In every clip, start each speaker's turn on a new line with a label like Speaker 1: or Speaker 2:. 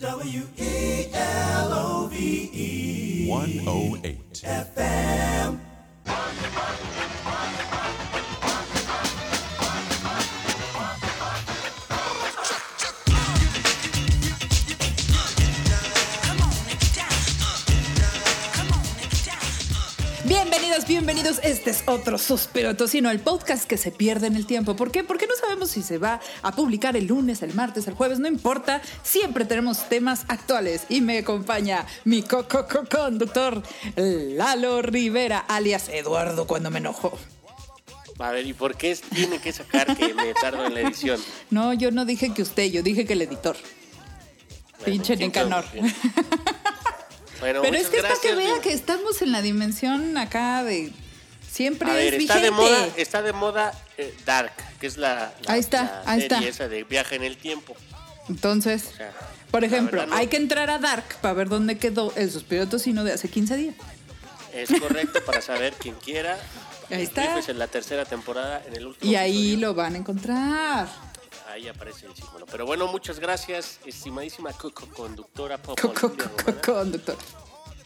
Speaker 1: W E L O V E
Speaker 2: 108.
Speaker 1: FM.
Speaker 3: Este es otro suspiro tocino, el podcast que se pierde en el tiempo. ¿Por qué? Porque no sabemos si se va a publicar el lunes, el martes, el jueves, no importa. Siempre tenemos temas actuales y me acompaña mi co co co conductor Lalo Rivera, alias Eduardo cuando me enojo.
Speaker 4: A ver, ¿y por qué tiene que sacar que me tardo en la edición?
Speaker 3: No, yo no dije que usted, yo dije que el editor. Pinche
Speaker 4: ¿quién
Speaker 3: Nicanor.
Speaker 4: Bueno,
Speaker 3: Pero es que es para que vea que estamos en la dimensión acá de siempre
Speaker 4: A ver,
Speaker 3: es
Speaker 4: está
Speaker 3: vigente.
Speaker 4: de moda, está de moda eh, Dark, que es la, la-
Speaker 3: Ahí está,
Speaker 4: la
Speaker 3: ahí
Speaker 4: serie
Speaker 3: está.
Speaker 4: esa de viaje en el tiempo.
Speaker 3: Entonces,
Speaker 4: O sea,
Speaker 3: por ejemplo,
Speaker 4: no.
Speaker 3: hay que entrar a Dark para ver dónde quedó el suspiro tocino de hace 15 días.
Speaker 4: Es correcto para saber quien quiera.
Speaker 3: Ahí está.
Speaker 4: En la tercera temporada, en el último
Speaker 3: Y ahí
Speaker 4: episodio.
Speaker 3: lo van a encontrar.
Speaker 4: Ahí aparece el símbolo. Pero bueno, muchas gracias, estimadísima co- co- conductora
Speaker 3: Co-
Speaker 4: Pop
Speaker 3: co-
Speaker 4: Olivia
Speaker 3: co-
Speaker 4: Romana.
Speaker 3: Conductor.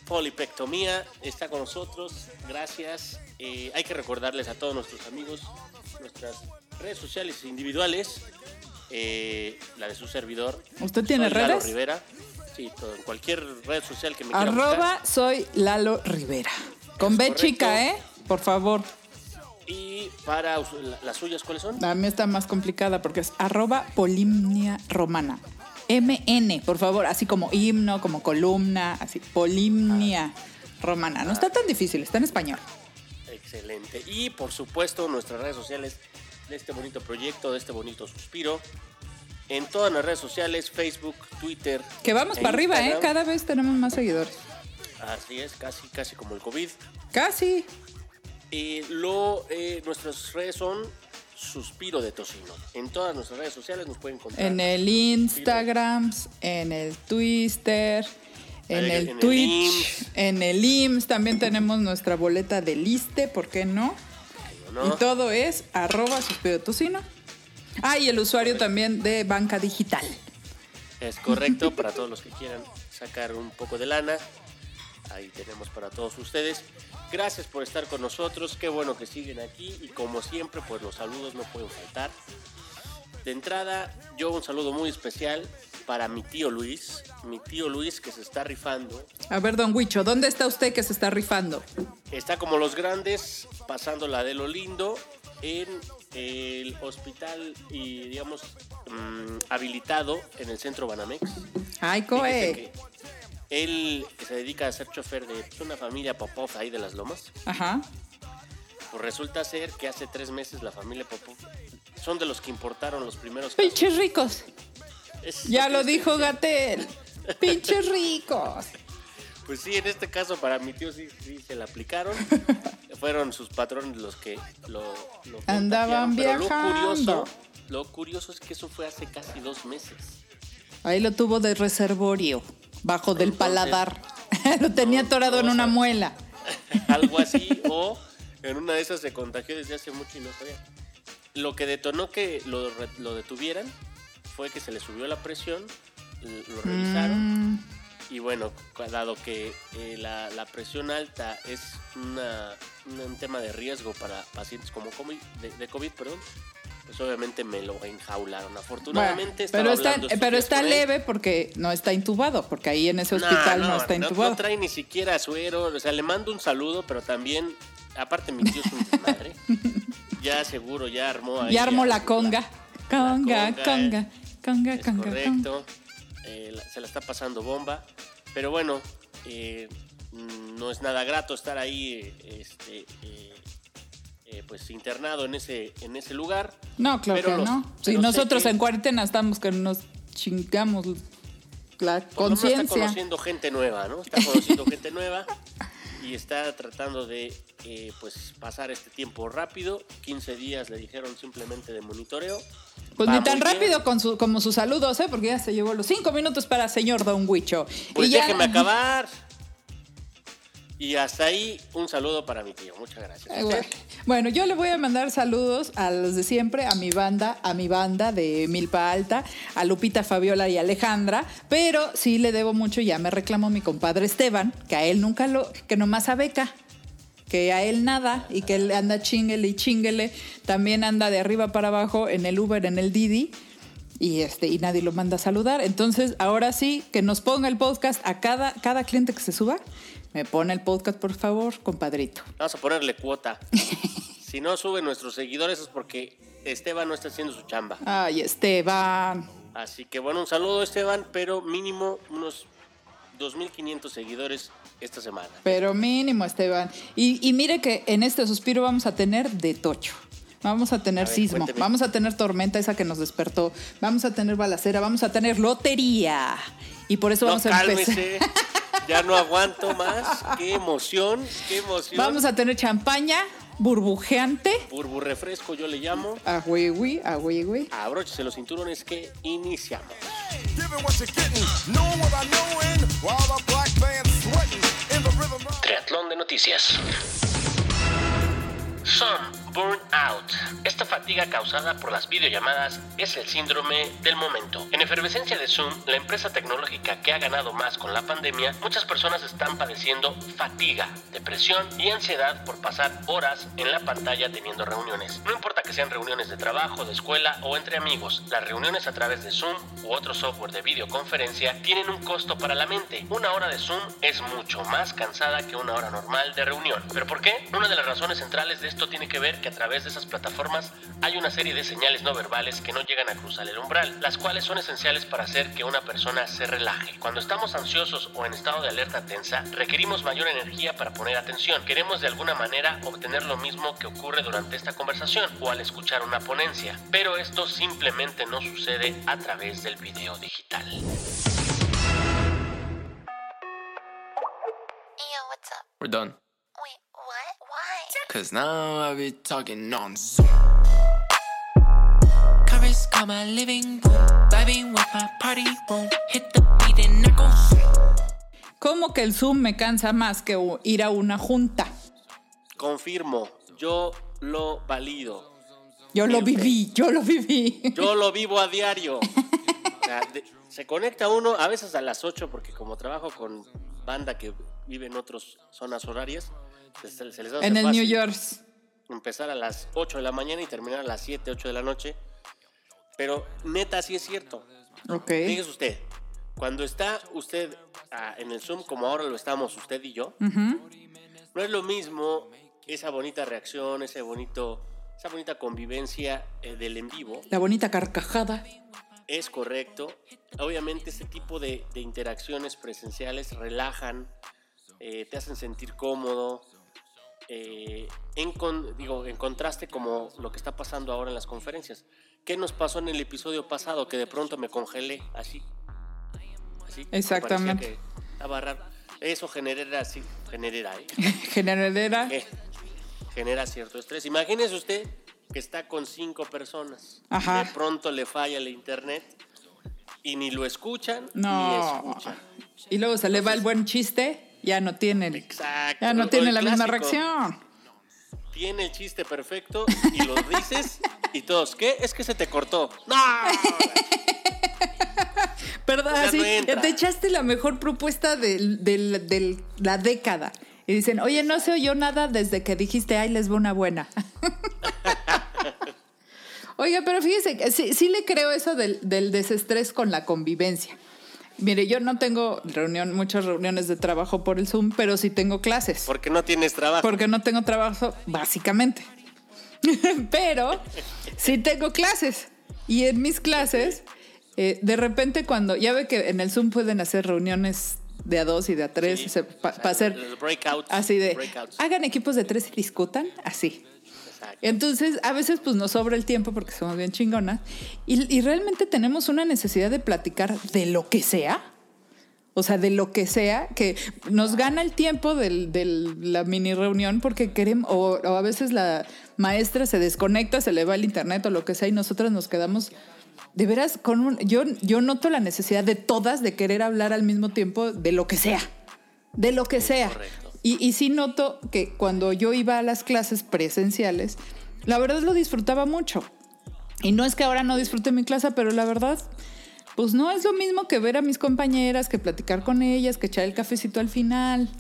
Speaker 4: Polipectomía está con nosotros, gracias. Eh, hay que recordarles a todos nuestros amigos nuestras redes sociales individuales, eh, la de su servidor.
Speaker 3: ¿Usted tiene
Speaker 4: Soy Lalo
Speaker 3: redes?
Speaker 4: Rivera. Sí, todo, en cualquier red social que me quiera buscar.
Speaker 3: Arroba soy Lalo Rivera. Con B
Speaker 4: correcto.
Speaker 3: chica, ¿eh? Por favor.
Speaker 4: Y para las suyas, ¿cuáles son?
Speaker 3: La mía está más complicada porque es arroba polimnia romana. MN, por favor, así como himno, como columna, así, polimnia romana. No está tan difícil, está en español.
Speaker 4: Excelente. Y por supuesto, nuestras redes sociales de este bonito proyecto, de este bonito suspiro. En todas las redes sociales, Facebook, Twitter.
Speaker 3: Que vamos
Speaker 4: e
Speaker 3: para arriba, ¿eh? Cada vez tenemos más seguidores.
Speaker 4: Así es, casi, casi como el COVID.
Speaker 3: Casi.
Speaker 4: Y lo, eh, nuestras redes son Suspiro de Tocino. En todas nuestras redes sociales nos pueden encontrar.
Speaker 3: En el Instagram, en el Twitter, en
Speaker 4: el- en
Speaker 3: Twitch, en el IMSS. También tenemos nuestra boleta de liste, ¿por qué no?
Speaker 4: ¿no?
Speaker 3: Y todo es arroba suspiro tocino. Ah, y el usuario también de banca digital.
Speaker 4: Es correcto para todos los que quieran sacar un poco de lana. Ahí tenemos para todos ustedes. Gracias por estar con nosotros. Qué bueno que siguen aquí. Y como siempre, pues los saludos no pueden faltar. De entrada, yo un saludo muy especial para mi tío Luis. Mi tío Luis que se está rifando.
Speaker 3: A ver, don Huicho, ¿dónde está usted que se está rifando?
Speaker 4: Está como los grandes, pasando la de lo lindo en el hospital y digamos mm, habilitado en el centro Banamex.
Speaker 3: Ay, coe.
Speaker 4: Él que se dedica a ser chofer de pues, una familia Popov ahí de las Lomas.
Speaker 3: Ajá.
Speaker 4: Pues resulta ser que hace tres meses la familia Popov son de los que importaron los primeros casos.
Speaker 3: Pinches ricos.
Speaker 4: Es-
Speaker 3: Ya lo dijo Gatel. Pinches ricos.
Speaker 4: Pues sí, en este caso para mi tío sí, sí se la aplicaron. Fueron sus patrones los que lo, lo
Speaker 3: Andaban
Speaker 4: contagiaron, pero
Speaker 3: viajando.
Speaker 4: Lo curioso, lo curioso es que eso fue hace casi dos meses.
Speaker 3: Ahí lo tuvo de reservorio, bajo del
Speaker 4: Entonces-
Speaker 3: paladar. lo tenía atorado en una muela.
Speaker 4: Algo así, o en una de esas se contagió desde hace mucho y no sabía. Lo que detonó que lo, lo detuvieran fue que se le subió la presión, lo revisaron
Speaker 3: Mm,
Speaker 4: y bueno, dado que eh, la, la presión alta es una, un tema de riesgo para pacientes como COVID, de, de COVID, perdón, pues obviamente me lo enjaularon. Afortunadamente
Speaker 3: bueno, pero está, pero está leve porque no está intubado, porque ahí en ese hospital no,
Speaker 4: no,
Speaker 3: está intubado.
Speaker 4: No trae ni siquiera suero. O sea, le mando un saludo, pero también, aparte, mi tío es un desmadre. ya seguro, ya armó ahí.
Speaker 3: ya armó la
Speaker 4: la-
Speaker 3: conga. Conga,
Speaker 4: conga,
Speaker 3: conga,
Speaker 4: eh.
Speaker 3: conga,
Speaker 4: Es
Speaker 3: conga, conga.
Speaker 4: correcto. Eh, la- se la está pasando bomba. Pero bueno, eh, mm, no es nada grato estar ahí, este, eh, eh, pues internado en ese, en ese lugar.
Speaker 3: No, claro
Speaker 4: Pero
Speaker 3: que
Speaker 4: los-
Speaker 3: no. Si
Speaker 4: sé
Speaker 3: nosotros en cuarentena estamos que nos chingamos la
Speaker 4: lo menos está
Speaker 3: conciencia.
Speaker 4: conociendo gente nueva, ¿no? Está conociendo gente nueva y está tratando de eh, pues pasar este tiempo rápido. 15 días le dijeron simplemente de monitoreo.
Speaker 3: Pues
Speaker 4: Va
Speaker 3: ni tan rápido con su, como sus saludos, ¿eh? Porque ya se llevó los cinco minutos para señor Don Huicho.
Speaker 4: Pues
Speaker 3: y ya,
Speaker 4: déjeme acabar. Y hasta ahí un saludo para mi tío. Muchas gracias.
Speaker 3: Ay, bueno. Bueno, yo le voy a mandar saludos a los de siempre, a mi banda, a mi banda de Milpa Alta, a Lupita, Fabiola y Alejandra, pero sí le debo mucho, ya me reclamó mi compadre Esteban, que a él nunca lo, que nomás a beca, que a él nada y que él anda chinguele y chinguele, también anda de arriba para abajo en el Uber, en el Didi. Y, este, y nadie lo manda a saludar. Entonces, ahora sí, que nos ponga el podcast a cada, cada cliente que se suba. Me pone el podcast, por favor, compadrito.
Speaker 4: Vamos a ponerle cuota. si no suben nuestros seguidores es porque Esteban no está haciendo su chamba.
Speaker 3: Ay, Esteban.
Speaker 4: Así que bueno, un saludo Esteban, pero mínimo unos 2.500 seguidores esta semana.
Speaker 3: Pero mínimo, Esteban. Y, y mire que en este suspiro vamos a tener de tocho. Vamos a tener
Speaker 4: A ver,
Speaker 3: sismo,
Speaker 4: cuénteme.
Speaker 3: vamos a tener tormenta esa que nos despertó, vamos a tener balacera, vamos a tener lotería. Y por eso
Speaker 4: No,
Speaker 3: vamos a empezar.
Speaker 4: Ya no aguanto más. Qué emoción, qué emoción.
Speaker 3: Vamos a tener champaña burbujeante.
Speaker 4: Burbu refresco yo le llamo.
Speaker 3: A güey, a güey.
Speaker 4: Abróchese los cinturones que iniciamos. Triatlón de noticias. Sun Burnout. Esta fatiga causada por las videollamadas es el síndrome del momento. En efervescencia de Zoom, la empresa tecnológica que ha ganado más con la pandemia, muchas personas están padeciendo fatiga, depresión y ansiedad por pasar horas en la pantalla teniendo reuniones. No importa que sean reuniones de trabajo, de escuela o entre amigos, las reuniones a través de Zoom u otro software de videoconferencia tienen un costo para la mente. Una hora de Zoom es mucho más cansada que una hora normal de reunión. ¿Pero por qué? Una de las razones centrales de esto tiene que ver que a través de esas plataformas hay una serie de señales no verbales que no llegan a cruzar el umbral, las cuales son esenciales para hacer que una persona se relaje. Cuando estamos ansiosos o en estado de alerta tensa, requerimos mayor energía para poner atención. Queremos de alguna manera obtener lo mismo que ocurre durante esta conversación o al escuchar una ponencia, pero esto simplemente no sucede a través del video digital.
Speaker 5: We're done. Cause now I be talking on Zoom. Covers call my living room. Vibing with my party room. Hit the beat and I go.
Speaker 3: ¿Cómo que el Zoom me cansa más que ir a una junta?
Speaker 4: Confirmo, yo lo valido.
Speaker 3: Yo lo viví, yo lo viví.
Speaker 4: Yo lo vivo a diario. O sea, de- se conecta uno a veces a las 8 porque como trabajo con banda que vive en otras zonas horarias, se, les hace
Speaker 3: En el
Speaker 4: fácil
Speaker 3: New York.
Speaker 4: empezar a las 8 de la mañana y terminar a las 7, 8 de la noche. Pero neta sí es cierto.
Speaker 3: Ok.
Speaker 4: Fíjese usted, cuando está usted ah, en el Zoom como ahora lo estamos usted y yo,
Speaker 3: Ujú.
Speaker 4: no es lo mismo esa bonita reacción, ese bonito, esa bonita convivencia eh, del en vivo
Speaker 3: La bonita carcajada.
Speaker 4: Es correcto. Obviamente este tipo de, de interacciones presenciales relajan, eh, te hacen sentir cómodo. Eh, en, con- digo, en contraste como lo que está pasando ahora en las conferencias. ¿Qué nos pasó en el episodio pasado? Que de pronto me congelé así. así me
Speaker 3: Exactamente.
Speaker 4: que. Eso genera, así, genera, ¿eh?
Speaker 3: Generalera.
Speaker 4: Eh, genera cierto estrés. Imagínese usted que está con cinco personas.
Speaker 3: Ajá.
Speaker 4: De pronto le falla el internet y ni lo escuchan ni
Speaker 3: No.
Speaker 4: escuchan.
Speaker 3: Y luego se le va el buen chiste, ya no tiene.
Speaker 4: Exacto.
Speaker 3: Ya no tiene la misma reacción.
Speaker 4: Tiene el chiste perfecto y lo dices y todos, ¿qué? Es que se te cortó. ¡No!
Speaker 3: Perdón,
Speaker 4: Ya no
Speaker 3: te echaste la mejor propuesta de la década. Y dicen, oye, no se oyó nada desde que dijiste, ay, les va una buena. Oiga, pero fíjese, sí, sí le creo eso del, del desestrés con la convivencia. Mire, yo no tengo reunión, muchas reuniones de trabajo por el Zoom, pero sí tengo clases.
Speaker 4: Porque no tienes trabajo.
Speaker 3: Porque no tengo trabajo, básicamente. Pero sí tengo clases. Y en mis clases, eh, de repente cuando, ya ve que en el Zoom pueden hacer reuniones de a dos y de a tres,
Speaker 4: Sí,
Speaker 3: para hacer
Speaker 4: breakouts,
Speaker 3: así de,
Speaker 4: breakouts.
Speaker 3: hagan equipos de tres y discutan, así. Entonces, a veces pues nos sobra el tiempo porque somos bien chingonas y, y realmente tenemos una necesidad de platicar de lo que sea. O sea, de lo que sea, que nos gana el tiempo de la mini reunión porque queremos, o, o a veces la maestra se desconecta, se le va el internet o lo que sea y nosotras nos quedamos, de veras, con un, yo, yo noto la necesidad de todas de querer hablar al mismo tiempo de lo que sea, de lo que sea. Y, sí noto que cuando yo iba a las clases presenciales, la verdad lo disfrutaba mucho. Y no es que ahora no disfrute mi clase, pero la verdad, pues no es lo mismo que ver a mis compañeras, que platicar con ellas, que echar el cafecito al final.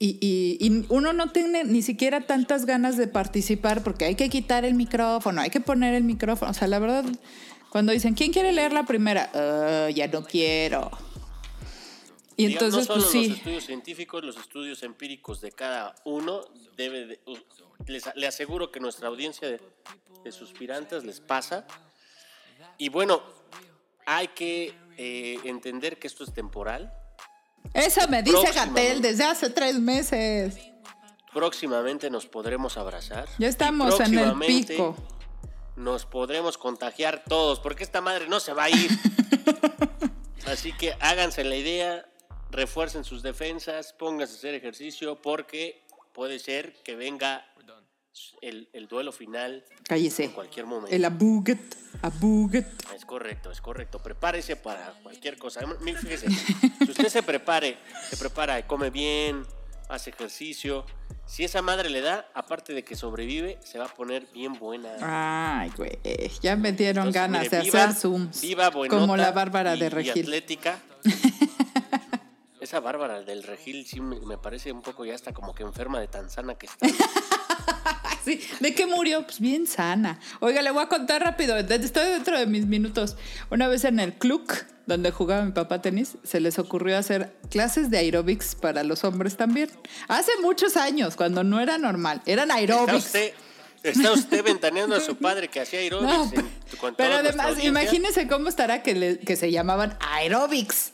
Speaker 3: Y, uno no tiene ni siquiera tantas ganas de participar porque hay que quitar el micrófono, hay que poner el micrófono. O sea, la verdad, cuando dicen, ¿quién quiere leer la primera? "Ah, ya no quiero. Y
Speaker 4: Digamos,
Speaker 3: entonces,
Speaker 4: no solo
Speaker 3: pues sí.
Speaker 4: los estudios científicos, los estudios empíricos de cada uno debe de- les, le aseguro que nuestra audiencia de, de suspirantes les pasa. Y bueno, hay que eh, entender que esto es temporal.
Speaker 3: Eso me dice. Gatel desde hace tres meses.
Speaker 4: Próximamente nos podremos abrazar.
Speaker 3: Ya estamos en el pico.
Speaker 4: Nos podremos contagiar todos, porque esta madre no se va a ir. Así que háganse la idea, refuercen sus defensas, pónganse a hacer ejercicio, porque puede ser que venga el, el duelo final
Speaker 3: Cállese.
Speaker 4: en cualquier momento.
Speaker 3: El abuget, abuget.
Speaker 4: Es correcto, es correcto. Prepárese para cualquier cosa. Fíjese, si usted se prepare, se prepara, come bien, hace ejercicio, si esa madre le da, aparte de que sobrevive, se va a poner bien buena.
Speaker 3: Ay, güey. Ya me dieron
Speaker 4: Entonces,
Speaker 3: ganas
Speaker 4: mire,
Speaker 3: de
Speaker 4: viva-
Speaker 3: hacer zooms.
Speaker 4: Viva buenota
Speaker 3: como la Bárbara
Speaker 4: y-
Speaker 3: de
Speaker 4: y
Speaker 3: Regil.
Speaker 4: atlética. Esa Bárbara del Regil sí me, me parece un poco ya hasta como que enferma de tan sana que está.
Speaker 3: Sí. ¿De qué murió? Pues bien sana. Oiga, le voy a contar rápido. Estoy dentro de mis minutos. Una vez en el club donde jugaba mi papá tenis, se les ocurrió hacer clases de aerobics para los hombres también. Hace muchos años, cuando no era normal. Eran
Speaker 4: usted, está usted ventaneando a su padre que hacía aerobics
Speaker 3: No,
Speaker 4: en-
Speaker 3: pe-
Speaker 4: con
Speaker 3: pero además, imagínense cómo estará que, le- que se llamaban aerobics.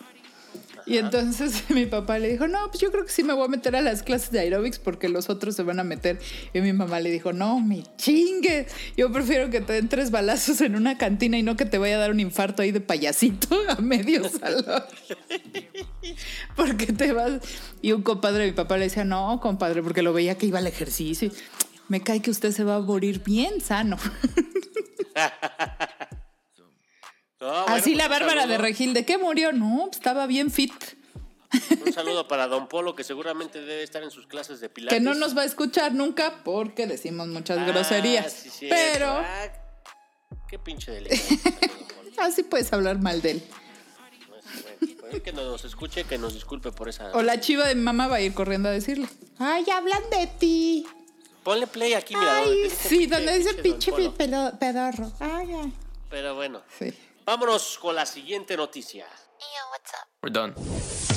Speaker 3: Y entonces mi papá le dijo, no, pues yo creo que sí me voy a meter a las clases de aerobics porque los otros se van a meter. Y mi mamá le dijo, no, me chingue. Yo prefiero que te den tres balazos en una cantina y no que te vaya a dar un infarto ahí de payasito a medio salón. porque te vas. Y un compadre de mi papá le decía, no, compadre, porque lo veía que iba al ejercicio. Me cae que usted se va a morir bien sano.
Speaker 4: No, bueno,
Speaker 3: Así
Speaker 4: pues
Speaker 3: la Bárbara de Regil, ¿de qué murió? No, pues estaba bien fit.
Speaker 4: Un saludo para Don Polo, que seguramente debe estar en sus clases de pilates.
Speaker 3: Que no nos va a escuchar nunca porque decimos muchas
Speaker 4: Ah,
Speaker 3: groserías.
Speaker 4: sí, cierto.
Speaker 3: Pero
Speaker 4: Ah, qué pinche delicado.
Speaker 3: así puedes hablar mal de él.
Speaker 4: Bueno, pues, que no nos escuche, que nos disculpe por esa.
Speaker 3: O la chiva de mi mamá va a ir corriendo a decirle. Ay, hablan de ti.
Speaker 4: Ponle play aquí, mira. donde
Speaker 3: Ay,
Speaker 4: dice
Speaker 3: sí,
Speaker 4: pinche-
Speaker 3: donde dice
Speaker 4: pinche
Speaker 3: pinche pedorro. Ay, ay.
Speaker 4: Pero bueno,
Speaker 3: Sí.
Speaker 4: Vámonos con la siguiente noticia.
Speaker 2: Yo, what's up?
Speaker 5: We're done.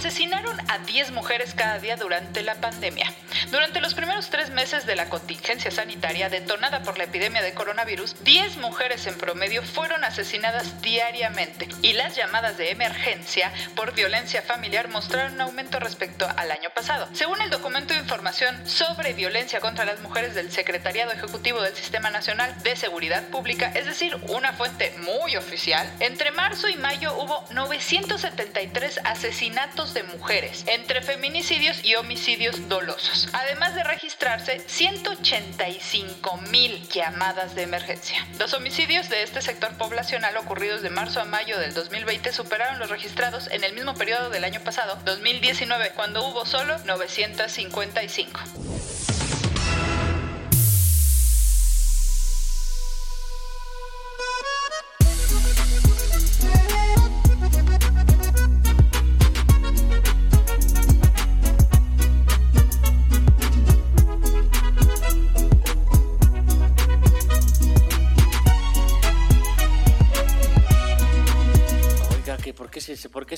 Speaker 6: Asesinaron a 10 mujeres cada día durante la pandemia. Durante los primeros tres meses de la contingencia sanitaria detonada por la epidemia de coronavirus, 10 mujeres en promedio fueron asesinadas diariamente y las llamadas de emergencia por violencia familiar mostraron un aumento respecto al año pasado. Según el documento de información sobre violencia contra las mujeres del Secretariado Ejecutivo del Sistema Nacional de Seguridad Pública, es decir, una fuente muy oficial, entre marzo y mayo hubo 973 asesinatos de mujeres, entre feminicidios y homicidios dolosos, además de registrarse 185 mil llamadas de emergencia. Los homicidios de este sector poblacional ocurridos de marzo a mayo del 2020 superaron los registrados en el mismo periodo del año pasado, 2019, cuando hubo solo 955.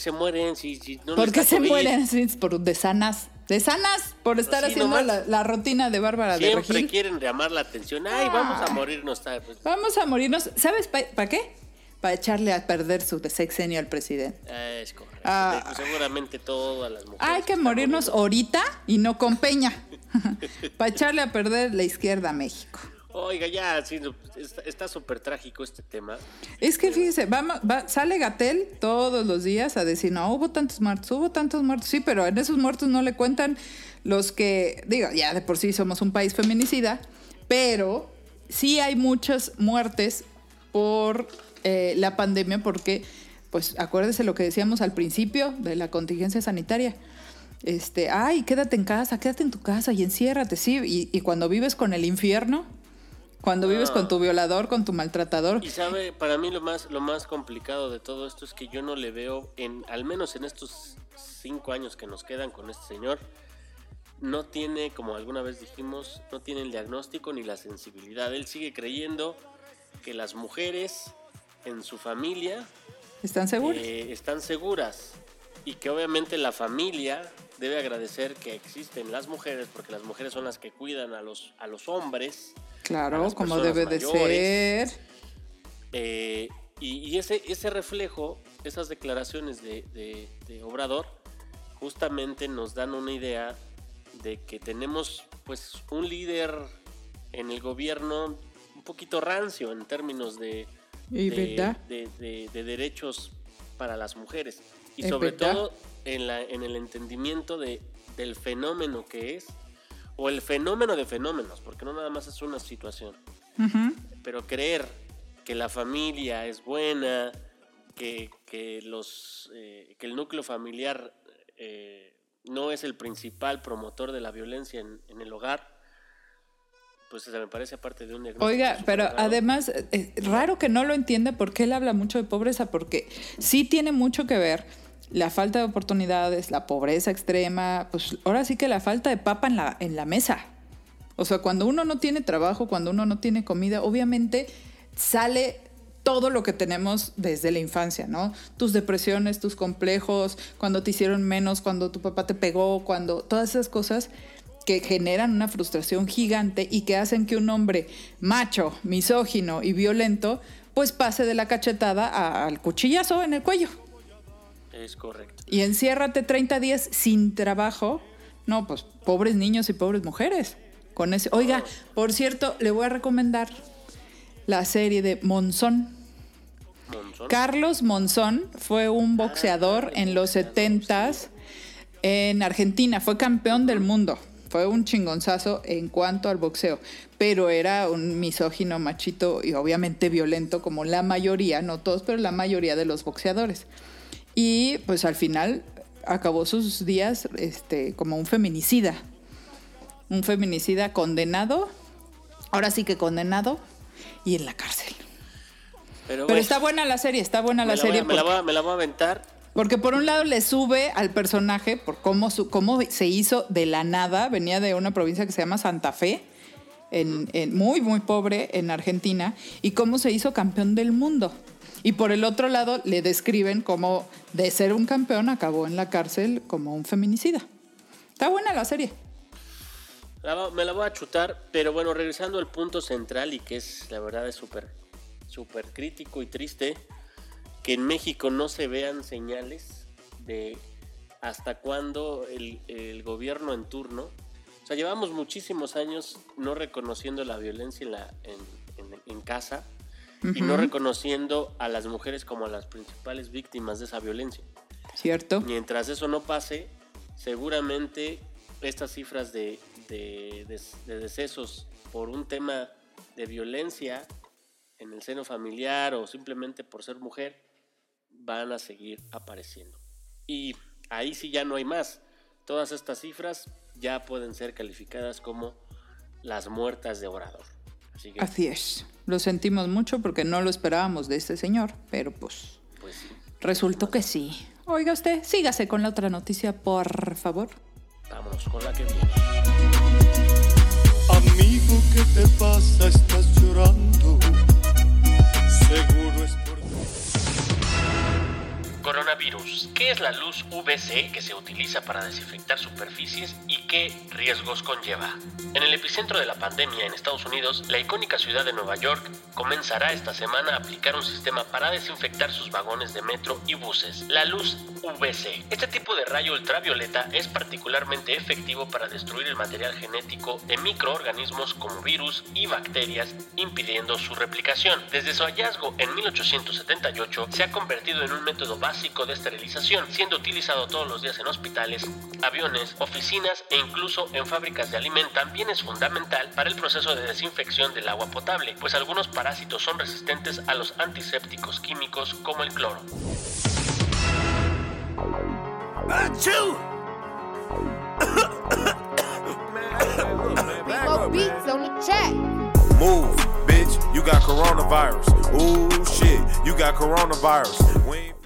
Speaker 4: Se, mueren si, si no
Speaker 3: ¿Por qué se
Speaker 4: COVID?
Speaker 3: mueren? Por de sanas. De sanas por estar
Speaker 4: Pues sí,
Speaker 3: haciendo
Speaker 4: nomás.
Speaker 3: la, la rutina de Bárbara de
Speaker 4: Siempre
Speaker 3: Regil.
Speaker 4: quieren llamar la atención. Ay, vamos a morirnos. pues,
Speaker 3: Vamos a morirnos. ¿Sabes para qué? Para echarle a perder su sexenio al presidente.
Speaker 4: ah, es correcto.
Speaker 3: Ah.
Speaker 4: Seguramente todas las mujeres.
Speaker 3: Hay que morirnos
Speaker 4: muriendo.
Speaker 3: ahorita y no con Peña. Para echarle a perder la izquierda a México.
Speaker 4: Oiga, ya, sí, no, está- súper trágico este tema.
Speaker 3: Es que fíjese, vamos, va- sale Gatel todos los días a decir, no, hubo tantos muertos, hubo tantos muertos. Sí, pero en esos muertos no le cuentan los que, digo, ya de por sí somos un país feminicida, pero sí hay muchas muertes por eh, la pandemia porque, pues acuérdese lo que decíamos al principio de la contingencia sanitaria. este, ay, quédate en casa, quédate en tu casa y enciérrate, sí. Y, y cuando vives con el infierno, cuando vives
Speaker 4: Ah.
Speaker 3: con tu violador, con tu maltratador,
Speaker 4: Y sabe, para mí lo más, lo más complicado de todo esto es que yo no le veo, en, al menos en estos cinco años que nos quedan con este señor, no tiene, como alguna vez dijimos, no tiene el diagnóstico ni la sensibilidad. Él sigue creyendo que las mujeres en su familia
Speaker 3: ¿están seguros?
Speaker 4: eh, están seguras y que obviamente la familia debe agradecer que existen las mujeres porque las mujeres son las que cuidan a los, a los hombres.
Speaker 3: claro, como debe de ser.
Speaker 4: Eh, y y ese, ese reflejo, esas declaraciones de, de- de Obrador, justamente nos dan una idea de que tenemos pues un líder en el gobierno un poquito rancio en términos de, de, derechos para las mujeres. Y sobre
Speaker 3: verdad.
Speaker 4: todo en, la, en el entendimiento de, del fenómeno que es, o el fenómeno de fenómenos, porque no nada más es una situación
Speaker 3: Ujú.
Speaker 4: pero creer que la familia es buena, que, que los, eh, que el núcleo familiar eh, no es el principal promotor de la violencia en, en el hogar, pues se me parece aparte de un
Speaker 3: Oiga, pero
Speaker 4: raro.
Speaker 3: además, eh, es raro que no lo entiende porque él habla mucho de pobreza, porque sí tiene mucho que ver la falta de oportunidades, la pobreza extrema, pues ahora sí que la falta de papa en la, mesa. O sea, cuando uno no tiene trabajo, cuando uno no tiene comida, obviamente sale todo lo que tenemos desde la infancia, ¿no? Tus depresiones, tus complejos, cuando te hicieron menos, cuando tu papá te pegó, cuando todas esas cosas que generan una frustración gigante y que hacen que un hombre macho, misógino y violento, pues pase de la cachetada al cuchillazo en el cuello.
Speaker 4: Es correcto.
Speaker 3: Y enciérrate 30 días sin trabajo. No, pues pobres niños y pobres mujeres. Con ese. Oiga, por cierto, le voy a recomendar la serie de Monzón.
Speaker 4: Monzón.
Speaker 3: Carlos Monzón fue un boxeador en los 70s en Argentina, fue campeón del mundo. Fue un chingonzazo en cuanto al boxeo, pero era un misógino, machito y obviamente violento como la mayoría, no todos, pero la mayoría de los boxeadores. Y pues al final acabó sus días este, como un feminicida. Un feminicida condenado, ahora sí que condenado y en la cárcel.
Speaker 4: pero
Speaker 3: Pero
Speaker 4: bueno,
Speaker 3: está buena la serie, está buena la serie.
Speaker 4: a- me la voy a- me la voy a aventar.
Speaker 3: porque por un lado le sube al personaje por cómo, su, cómo se hizo de la nada, venía de una provincia que se llama Santa Fe, en, en- muy, muy pobre en Argentina, y cómo se hizo campeón del mundo. Y por el otro lado le describen cómo de ser un campeón acabó en la cárcel como un feminicida. Está buena la serie.
Speaker 4: La me la voy a chutar, pero bueno, regresando al punto central y que es, la verdad, es súper, súper crítico y triste, que en México no se vean señales de hasta cuándo el, el gobierno en turno, o sea, llevamos muchísimos años no reconociendo la violencia en, la, en, en- en casa y no reconociendo a las mujeres como las principales víctimas de esa violencia.
Speaker 3: ¿Cierto?
Speaker 4: Mientras eso no pase, seguramente estas cifras de, de, de decesos por un tema de violencia en el seno familiar o simplemente por ser mujer van a seguir apareciendo. Y ahí sí ya no hay más. Todas estas cifras ya pueden ser calificadas como las muertas de orador. Así que,
Speaker 3: Así es. Lo sentimos mucho porque no lo esperábamos de este señor, pero pues
Speaker 4: pues sí,
Speaker 3: resultó que sí. Oiga usted, sígase con la otra noticia, por favor.
Speaker 4: vámonos con la que viene.
Speaker 7: Amigo, ¿qué te pasa? Estás llorando.
Speaker 4: Coronavirus. ¿Qué es la luz UVC que se utiliza para desinfectar superficies y qué riesgos conlleva? En el epicentro de la pandemia en Estados Unidos, la icónica ciudad de Nueva York comenzará esta semana a aplicar un sistema para desinfectar sus vagones de metro y buses, la luz UVC. Este tipo de rayo ultravioleta es particularmente efectivo para destruir el material genético de microorganismos como virus y bacterias, impidiendo su replicación. Desde su hallazgo en 1878 se ha convertido en un método básico de esterilización, siendo utilizado todos los días en hospitales, aviones, oficinas e incluso en fábricas de alimentos, también es fundamental para el proceso de desinfección del agua potable, pues algunos parásitos son resistentes a los antisépticos químicos como el cloro.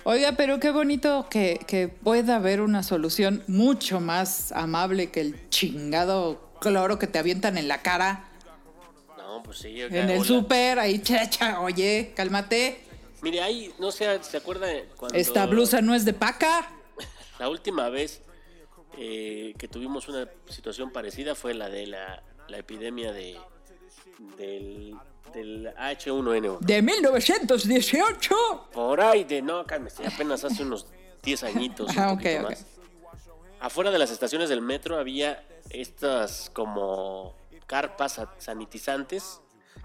Speaker 3: Oiga, pero qué bonito que, que pueda haber una solución mucho más amable que el chingado cloro que te avientan en la cara
Speaker 4: No, pues sí. acá,
Speaker 3: en el súper, ahí, chacha, oye, cálmate.
Speaker 4: Mire, ahí, no sé, ¿se acuerda cuando...
Speaker 3: Esta blusa no es de paca.
Speaker 4: La última vez eh, que tuvimos una situación parecida fue la de la, la epidemia de del, del H1N1.
Speaker 3: De 1918.
Speaker 4: Por ahí de no, cálmese, apenas hace unos 10 añitos. un
Speaker 3: Ah, ok,
Speaker 4: poquito
Speaker 3: ok.
Speaker 4: más. Afuera de las estaciones del metro había estas como carpas sa- sanitizantes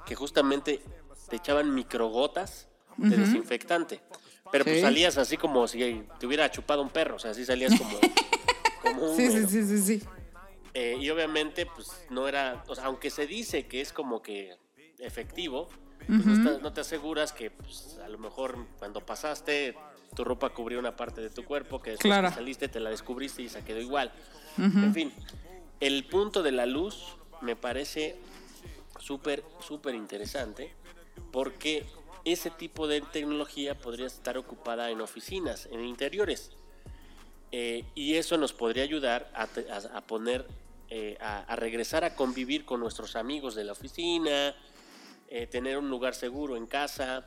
Speaker 4: que justamente te echaban microgotas de desinfectante. Pero pues salías así como si te hubiera chupado un perro, o sea, así salías como, como un
Speaker 3: Sí, sí, sí, sí, sí.
Speaker 4: Eh, y obviamente, pues no era, o sea, aunque se dice que es como que efectivo, pues, no, está- no te aseguras que pues, a lo mejor cuando pasaste tu ropa cubría una parte de tu cuerpo, que después
Speaker 3: Claro.
Speaker 4: que saliste te la descubriste y se quedó igual. En fin, el punto de la luz me parece súper, súper interesante porque ese tipo de tecnología podría estar ocupada en oficinas, en interiores. Eh, y eso nos podría ayudar a, a- a poner, eh, a, a regresar a convivir con nuestros amigos de la oficina, eh, tener un lugar seguro en casa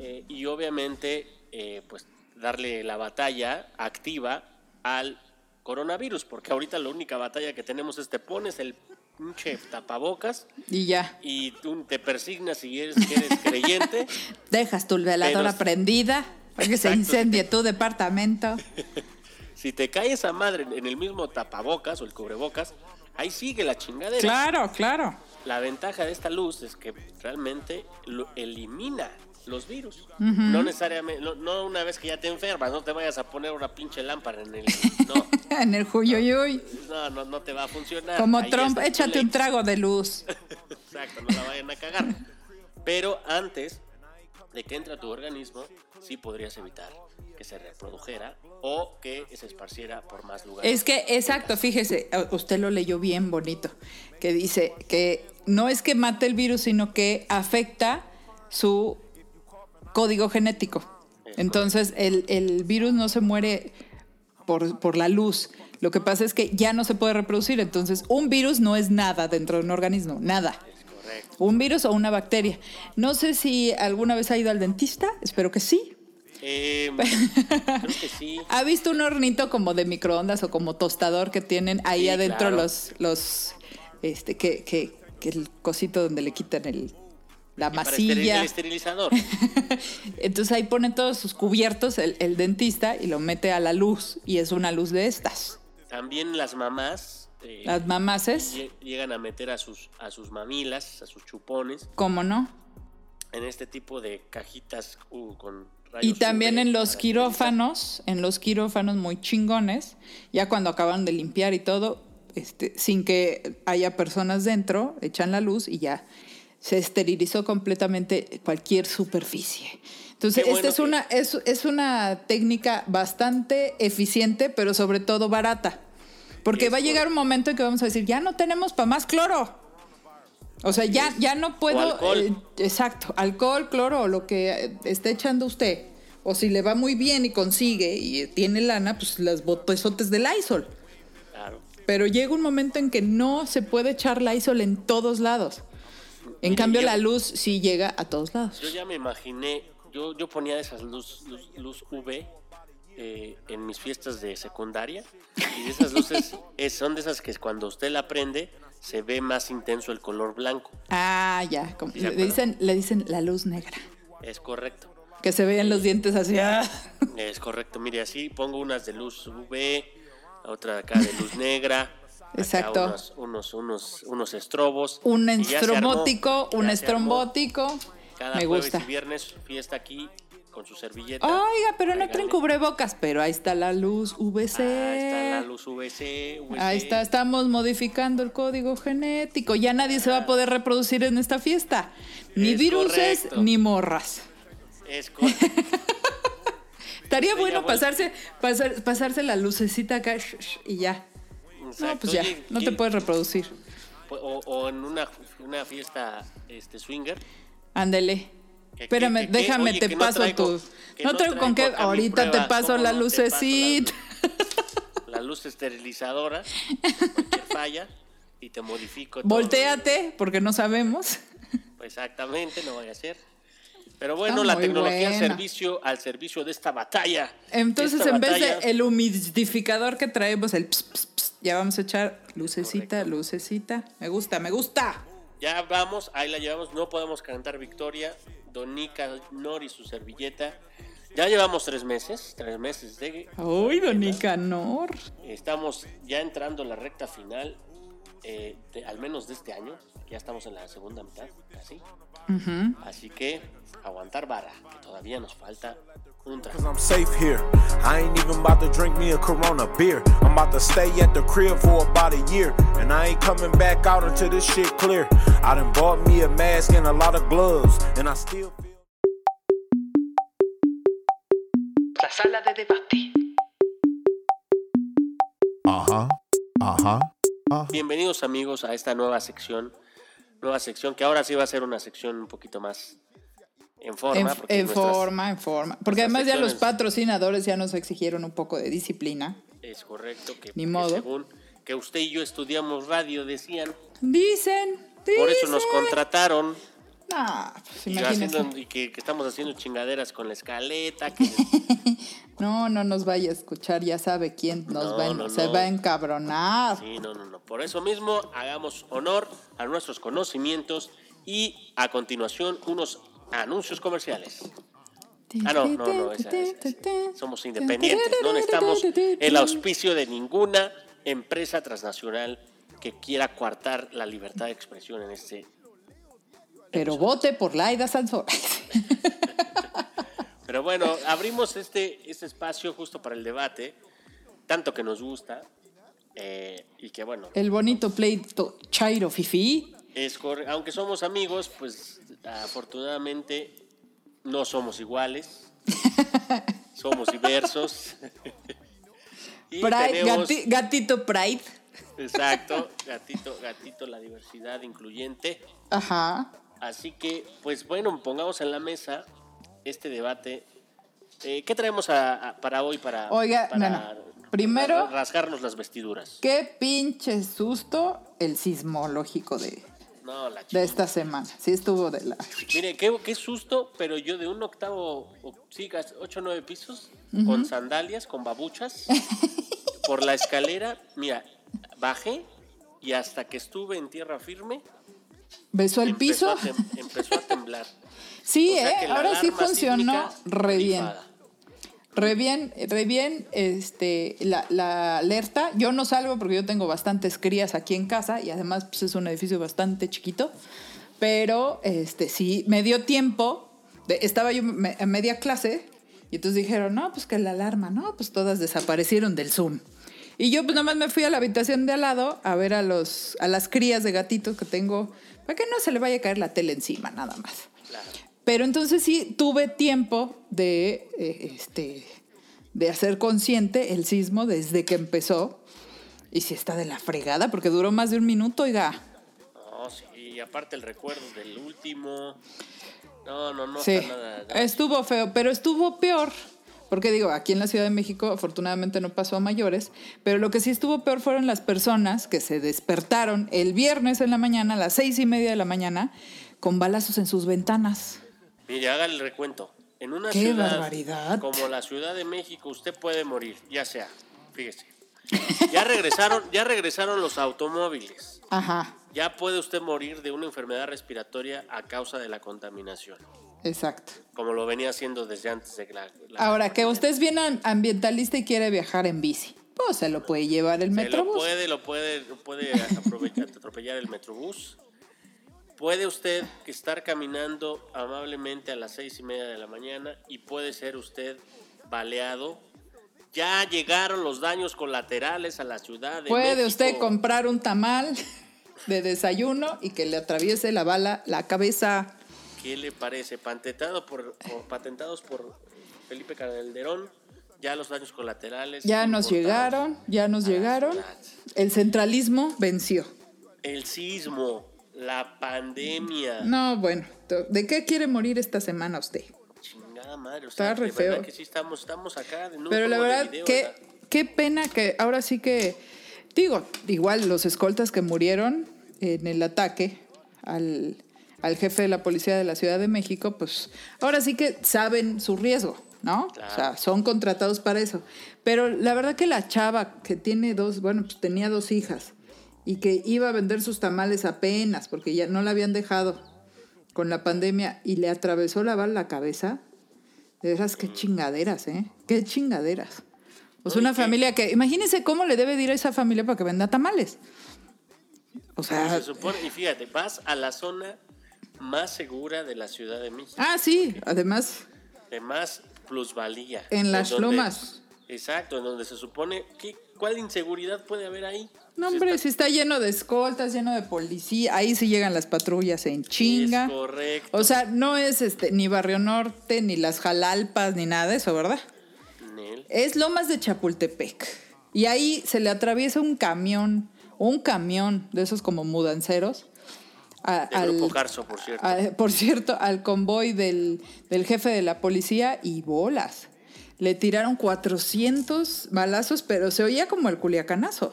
Speaker 4: eh, y obviamente eh, pues darle la batalla activa al coronavirus, porque ahorita la única batalla que tenemos es te pones el pinche tapabocas
Speaker 3: Y ya.
Speaker 4: y tú te persignas si eres, creyente.
Speaker 3: Dejas tu veladora
Speaker 4: Pero-
Speaker 3: prendida para que se incendie tu departamento.
Speaker 4: Si te cae esa madre en el mismo tapabocas o el cubrebocas, ahí sigue la chingadera.
Speaker 3: Claro, claro.
Speaker 4: La ventaja de esta luz es que realmente lo elimina los virus. No necesariamente, no, no una vez que ya te enfermas, no te vayas a poner una pinche lámpara en el... No,
Speaker 3: En el Juyuyuy.
Speaker 4: no, no, no te va a funcionar.
Speaker 3: Como
Speaker 4: Ahí
Speaker 3: Trump, échate un trago de luz.
Speaker 4: Exacto, no la vayan a cagar. Pero antes de que entre a tu organismo, sí podrías evitar que se reprodujera o que se esparciera por más lugares.
Speaker 3: Es que, exacto, fíjese, usted lo leyó bien bonito, que dice que no es que mate el virus, sino que afecta su código genético. Entonces, el, el virus no se muere por, por la luz. Lo que pasa es que ya no se puede reproducir. Entonces, un virus no es nada dentro de un organismo, nada. Un virus o una bacteria. No sé si alguna vez ha ido al dentista, espero que sí.
Speaker 4: Eh, creo que sí.
Speaker 3: ¿Ha visto un hornito como de microondas o como tostador que tienen ahí
Speaker 4: Sí,
Speaker 3: adentro
Speaker 4: claro.
Speaker 3: los, los, este, que, que, que el cosito donde le quitan el, la masilla?
Speaker 4: el esterilizador.
Speaker 3: Entonces ahí ponen todos sus cubiertos el, el dentista y lo mete a la luz y es una luz de estas.
Speaker 4: También las mamás eh,
Speaker 3: Las mamaces,
Speaker 4: lle- llegan a meter a sus, a sus mamilas, a sus chupones,
Speaker 3: ¿cómo no?
Speaker 4: en este tipo de cajitas uh, con
Speaker 3: Y también en los quirófanos, en los quirófanos muy chingones, ya cuando acaban de limpiar y todo, este, sin que haya personas dentro, echan la luz y ya se esterilizó completamente cualquier superficie. Entonces, esta es
Speaker 4: que-
Speaker 3: una, es, es una técnica bastante eficiente, pero sobre todo barata. Porque va a llegar un momento en que vamos a decir, ya no tenemos para más cloro. O sea, ya, ya no puedo.
Speaker 4: alcohol.
Speaker 3: eh, exacto, alcohol, cloro o lo que eh, esté echando usted. O si le va muy bien y consigue y eh, tiene lana, pues las botezotes de Lysol.
Speaker 4: Claro.
Speaker 3: Pero llega un momento en que no se puede echar Lysol en todos lados. En
Speaker 4: Mire,
Speaker 3: cambio,
Speaker 4: yo-
Speaker 3: la luz sí llega a todos lados.
Speaker 4: Yo ya me imaginé, yo, yo ponía esas luz, luz, luz UV eh, en mis fiestas de secundaria y esas luces es- son de esas que cuando usted la prende se ve más intenso el color blanco.
Speaker 3: Ah, ya. como-
Speaker 4: ¿Sí se
Speaker 3: le, dicen, le dicen la luz negra.
Speaker 4: Es correcto.
Speaker 3: Que se vean los dientes así. ah.
Speaker 4: Es correcto. Mire, así pongo unas de luz UV, otra acá de luz negra.
Speaker 3: Exacto.
Speaker 4: Unos, unos, unos, unos estrobos.
Speaker 3: Un
Speaker 4: armó,
Speaker 3: estrobótico, un estrombótico.
Speaker 4: Cada
Speaker 3: Me
Speaker 4: jueves
Speaker 3: gusta.
Speaker 4: y viernes fiesta aquí con su servilleta.
Speaker 3: Oiga, pero no traen cubrebocas, pero ahí está la luz VC.
Speaker 4: Ah, está la luz VC. VC.
Speaker 3: Ahí está, estamos modificando el código genético. Ya nadie se va a poder reproducir en esta fiesta. Ni
Speaker 4: Es
Speaker 3: viruses
Speaker 4: correcto.
Speaker 3: ni morras.
Speaker 4: Es correcto.
Speaker 3: Estaría bueno pasarse, pasar- pasarse la lucecita acá y ya. No, pues ya, no
Speaker 4: ¿qué-
Speaker 3: te puedes reproducir.
Speaker 4: o, o en una, una fiesta este, swinger.
Speaker 3: Ándele. Espérame, déjame,
Speaker 4: oye,
Speaker 3: te
Speaker 4: que no
Speaker 3: paso
Speaker 4: traigo-
Speaker 3: tu.
Speaker 4: que
Speaker 3: No
Speaker 4: no
Speaker 3: traigo con qué. Ahorita te
Speaker 4: prueba,
Speaker 3: paso
Speaker 4: ¿cómo
Speaker 3: la
Speaker 4: no? Te paso la-
Speaker 3: lucecita.
Speaker 4: La luz esterilizadora, cualquier falla, y te modifico.
Speaker 3: Voltéate, porque no sabemos.
Speaker 4: Exactamente, no vaya a ser. Pero bueno,
Speaker 3: Está
Speaker 4: la tecnología al servicio, al servicio de esta batalla.
Speaker 3: Entonces,
Speaker 4: Esta
Speaker 3: en vez de el humidificador que traemos, el ps, ps, ps, ya vamos a echar lucecita,
Speaker 4: Correcto.
Speaker 3: lucecita. Me gusta, me gusta.
Speaker 4: Ya vamos, ahí la llevamos, no podemos cantar victoria. Donica Nori, su servilleta. Ya llevamos tres meses, tres meses de...
Speaker 3: Uy, don Nicanor.
Speaker 4: Estamos ya entrando en la recta final, eh, de- al menos de este año. Ya estamos en la segunda mitad, casi. Así que aguantar vara, que todavía nos falta trago.
Speaker 1: I'm safe here. I ain't even about to drink me a Corona beer. I'm about to stay at the crib for about a year. And I ain't coming back out until this shit clear. I done bought me a mask and a lot of gloves. And I still feel.
Speaker 6: La sala de debate.
Speaker 1: Uh huh. Uh huh.
Speaker 4: Bienvenidos amigos a esta nueva sección. Nueva sección que ahora sí va a ser una sección un poquito más en forma.
Speaker 3: En, en
Speaker 4: nuestras-
Speaker 3: forma, en forma. Porque además ya los patrocinadores ya nos exigieron un poco de disciplina.
Speaker 4: Es correcto que,
Speaker 3: Ni
Speaker 4: que
Speaker 3: modo.
Speaker 4: según que usted y yo estudiamos radio, decían.
Speaker 3: Dicen,
Speaker 4: Por eso nos
Speaker 3: dicen.
Speaker 4: contrataron.
Speaker 3: Nah, pues
Speaker 4: Y, haciendo- y que, que estamos haciendo chingaderas con la escaleta. Que,
Speaker 3: No, no nos vaya a escuchar, ya sabe quién nos
Speaker 4: No,
Speaker 3: va,
Speaker 4: no,
Speaker 3: se
Speaker 4: no.
Speaker 3: va a encabronar.
Speaker 4: sí, no, no, no. Por eso mismo, hagamos honor a nuestros conocimientos y a continuación unos anuncios comerciales. Ah, no, no, no, esa- esa- esa. somos independientes, no necesitamos el auspicio de ninguna empresa transnacional que quiera coartar la libertad de expresión en este.
Speaker 3: Pero vote por Laida Sansor.
Speaker 4: Pero bueno, abrimos este, este espacio justo para el debate, tanto que nos gusta, eh, y que bueno,
Speaker 3: El bonito pleito Chairo Fifi.
Speaker 4: Es aunque somos amigos, pues afortunadamente no somos iguales, somos diversos. y
Speaker 3: Pride,
Speaker 4: tenemos-
Speaker 3: gati- gatito Pride.
Speaker 4: Exacto, gatito, gatito, la diversidad incluyente.
Speaker 3: Ajá.
Speaker 4: Así que, pues bueno, pongamos en la mesa este debate. Eh, ¿Qué traemos a- a- para hoy para,
Speaker 3: Oiga,
Speaker 4: para
Speaker 3: no, no. Primero-
Speaker 4: ra- rasgarnos las vestiduras?
Speaker 3: Qué pinche susto el sismológico de,
Speaker 4: No, la
Speaker 3: de esta semana. Sí estuvo de la...
Speaker 4: Mire, qué, qué susto, pero yo de un octavo, sí, ocho o nueve pisos, con sandalias, con babuchas, por la escalera, mira, bajé y hasta que estuve en tierra firme,
Speaker 3: ¿Besó el
Speaker 4: empezó,
Speaker 3: piso?
Speaker 4: a tem- empezó a temblar.
Speaker 3: Sí,
Speaker 4: O sea
Speaker 3: ¿eh? Ahora sí funcionó re bien.
Speaker 4: rifada.
Speaker 3: Re bien, re bien este, la, alerta. Yo no salgo porque yo tengo bastantes crías aquí en casa y además pues, es un edificio bastante chiquito. Pero este, sí, me dio tiempo. estaba yo me- a media clase y entonces dijeron, no, pues que la alarma, no, pues todas desaparecieron del Zoom. Y yo pues nada más me fui a la habitación de al lado a ver a, los, a las crías de gatitos que tengo, para que no se le vaya a caer la tele encima, nada más.
Speaker 4: Claro.
Speaker 3: Pero entonces sí tuve tiempo de, eh, este, de hacer consciente el sismo desde que empezó. Y sí está de la fregada, porque duró más de un minuto, oiga.
Speaker 4: No, sí, y aparte el recuerdo del último. No, no, no
Speaker 3: sí,
Speaker 4: nada. nada
Speaker 3: estuvo feo, pero estuvo peor. Porque digo, aquí en la Ciudad de México afortunadamente no pasó a mayores, pero lo que sí estuvo peor fueron las personas que se despertaron el viernes en la mañana, a las seis y media de la mañana, con balazos en sus ventanas.
Speaker 4: Mire, haga el recuento. En una
Speaker 3: ¡Qué
Speaker 4: ciudad
Speaker 3: barbaridad!
Speaker 4: como la Ciudad de México, usted puede morir, ya sea, fíjese. Ya regresaron, ya regresaron los automóviles.
Speaker 3: Ajá,
Speaker 4: Ya puede usted morir de una enfermedad respiratoria a causa de la contaminación,
Speaker 3: exacto.
Speaker 4: como lo venía haciendo desde antes de la. la-
Speaker 3: Ahora, que usted es bien am- ambientalista y quiere viajar en bici, pues se lo puede llevar el
Speaker 4: Se lo
Speaker 3: metrobús.
Speaker 4: puede, lo puede, lo puede aprovechar, atropellar el metrobús. Puede usted estar caminando amablemente a las seis y media de la mañana y puede ser usted baleado. Ya llegaron los daños colaterales a la ciudad de
Speaker 3: Puede
Speaker 4: México.
Speaker 3: usted comprar un tamal de desayuno y que le atraviese la bala la cabeza.
Speaker 4: ¿Qué le parece? Patentado por, por- patentados por Felipe Calderón, ya los daños colaterales.
Speaker 3: Ya nos llegaron, ya nos
Speaker 4: a la
Speaker 3: llegaron. El centralismo venció.
Speaker 4: el sismo, la pandemia.
Speaker 3: No, bueno, ¿de qué quiere morir esta semana usted?
Speaker 4: Chingada madre, o
Speaker 3: Está
Speaker 4: sea,
Speaker 3: re
Speaker 4: de verdad
Speaker 3: feo.
Speaker 4: que sí estamos, estamos acá en un
Speaker 3: Pero la
Speaker 4: de
Speaker 3: verdad,
Speaker 4: video,
Speaker 3: qué,
Speaker 4: ¿verdad?
Speaker 3: qué pena que ahora sí que, digo, igual los escoltas que murieron en el ataque al, al jefe de la policía de la Ciudad de México, pues ahora sí que saben su riesgo, ¿no?
Speaker 4: Claro.
Speaker 3: O sea, son contratados para eso. Pero la verdad que la chava que tiene dos, bueno, pues tenía dos hijas y que iba a vender sus tamales apenas porque ya no la habían dejado con la pandemia y le atravesó la bala la cabeza. De veras, qué chingaderas, ¿eh? Qué chingaderas. O sea, una familia que. Imagínense cómo le debe de ir a esa familia para que venda tamales. O sea.
Speaker 4: se supone, y fíjate, vas a la zona más segura de la Ciudad de México,
Speaker 3: Ah, sí, además,
Speaker 4: de más plusvalía.
Speaker 3: en las
Speaker 4: donde-
Speaker 3: lomas.
Speaker 4: Exacto, en donde se supone que cuál inseguridad puede haber ahí.
Speaker 3: No,
Speaker 4: Si
Speaker 3: hombre,
Speaker 4: está-
Speaker 3: si está lleno de escoltas, lleno de policía, ahí sí llegan las patrullas en chinga.
Speaker 4: Es correcto.
Speaker 3: O sea, no es este ni Barrio Norte, ni las Jalalpas, ni nada de eso, ¿verdad?
Speaker 4: Nel.
Speaker 3: Es Lomas de Chapultepec. Y ahí se le atraviesa un camión, un camión de esos como mudanceros. a-
Speaker 4: De Grupo Carso, por cierto.
Speaker 3: a- por cierto, al convoy del, del jefe de la policía y bolas. Le tiraron 400 balazos, pero se oía como el culiacanazo.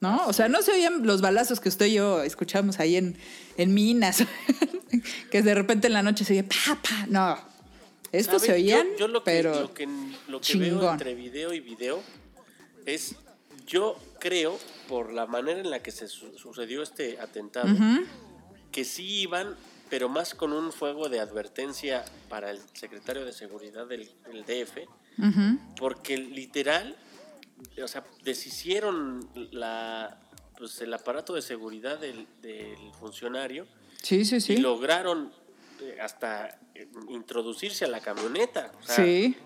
Speaker 3: ¿No? O sea, no se oían los balazos que usted y yo escuchamos ahí en, en Minas. que de repente en la noche se oía pa, pa. No. Estos se oían,
Speaker 4: yo, lo que,
Speaker 3: pero
Speaker 4: lo que, lo que veo entre video y video es, yo creo, por la manera en la que se su- sucedió este atentado, que sí iban, pero más con un fuego de advertencia para el secretario de Seguridad del, del DF, porque literal, o sea, deshicieron la, pues, el aparato de seguridad del, del funcionario
Speaker 3: Sí, sí, sí.
Speaker 4: y lograron eh, hasta introducirse a la camioneta. O sea,
Speaker 3: sí.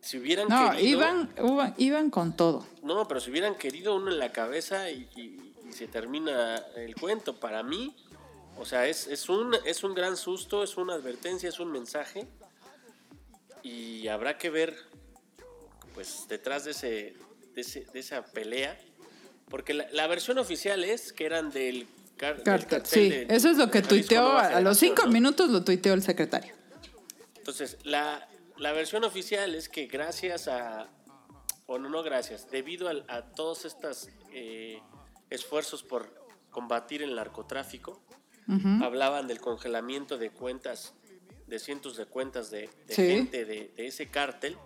Speaker 4: Si hubieran
Speaker 3: No,
Speaker 4: querido.
Speaker 3: iban, iban, iban con todo.
Speaker 4: No, pero si hubieran querido uno en la cabeza y, y- y se termina el cuento. Para mí, o sea, es, es, un, es un gran susto, es una advertencia, es un mensaje. Y habrá que ver, pues, detrás de, ese, de, ese- de esa pelea. Porque la, la versión oficial es que eran del, car- del
Speaker 3: Cartel,
Speaker 4: cartel
Speaker 3: sí,
Speaker 4: de-
Speaker 3: eso es lo que tuiteó a, a los cinco
Speaker 4: ¿no?
Speaker 3: minutos, lo tuiteó el secretario.
Speaker 4: Entonces, la, la versión oficial es que gracias a, bueno, no gracias, debido al- a, todos estos eh, esfuerzos por combatir el narcotráfico, hablaban del congelamiento de cuentas, de cientos de cuentas de, de
Speaker 3: Sí.
Speaker 4: gente de, de ese cártel.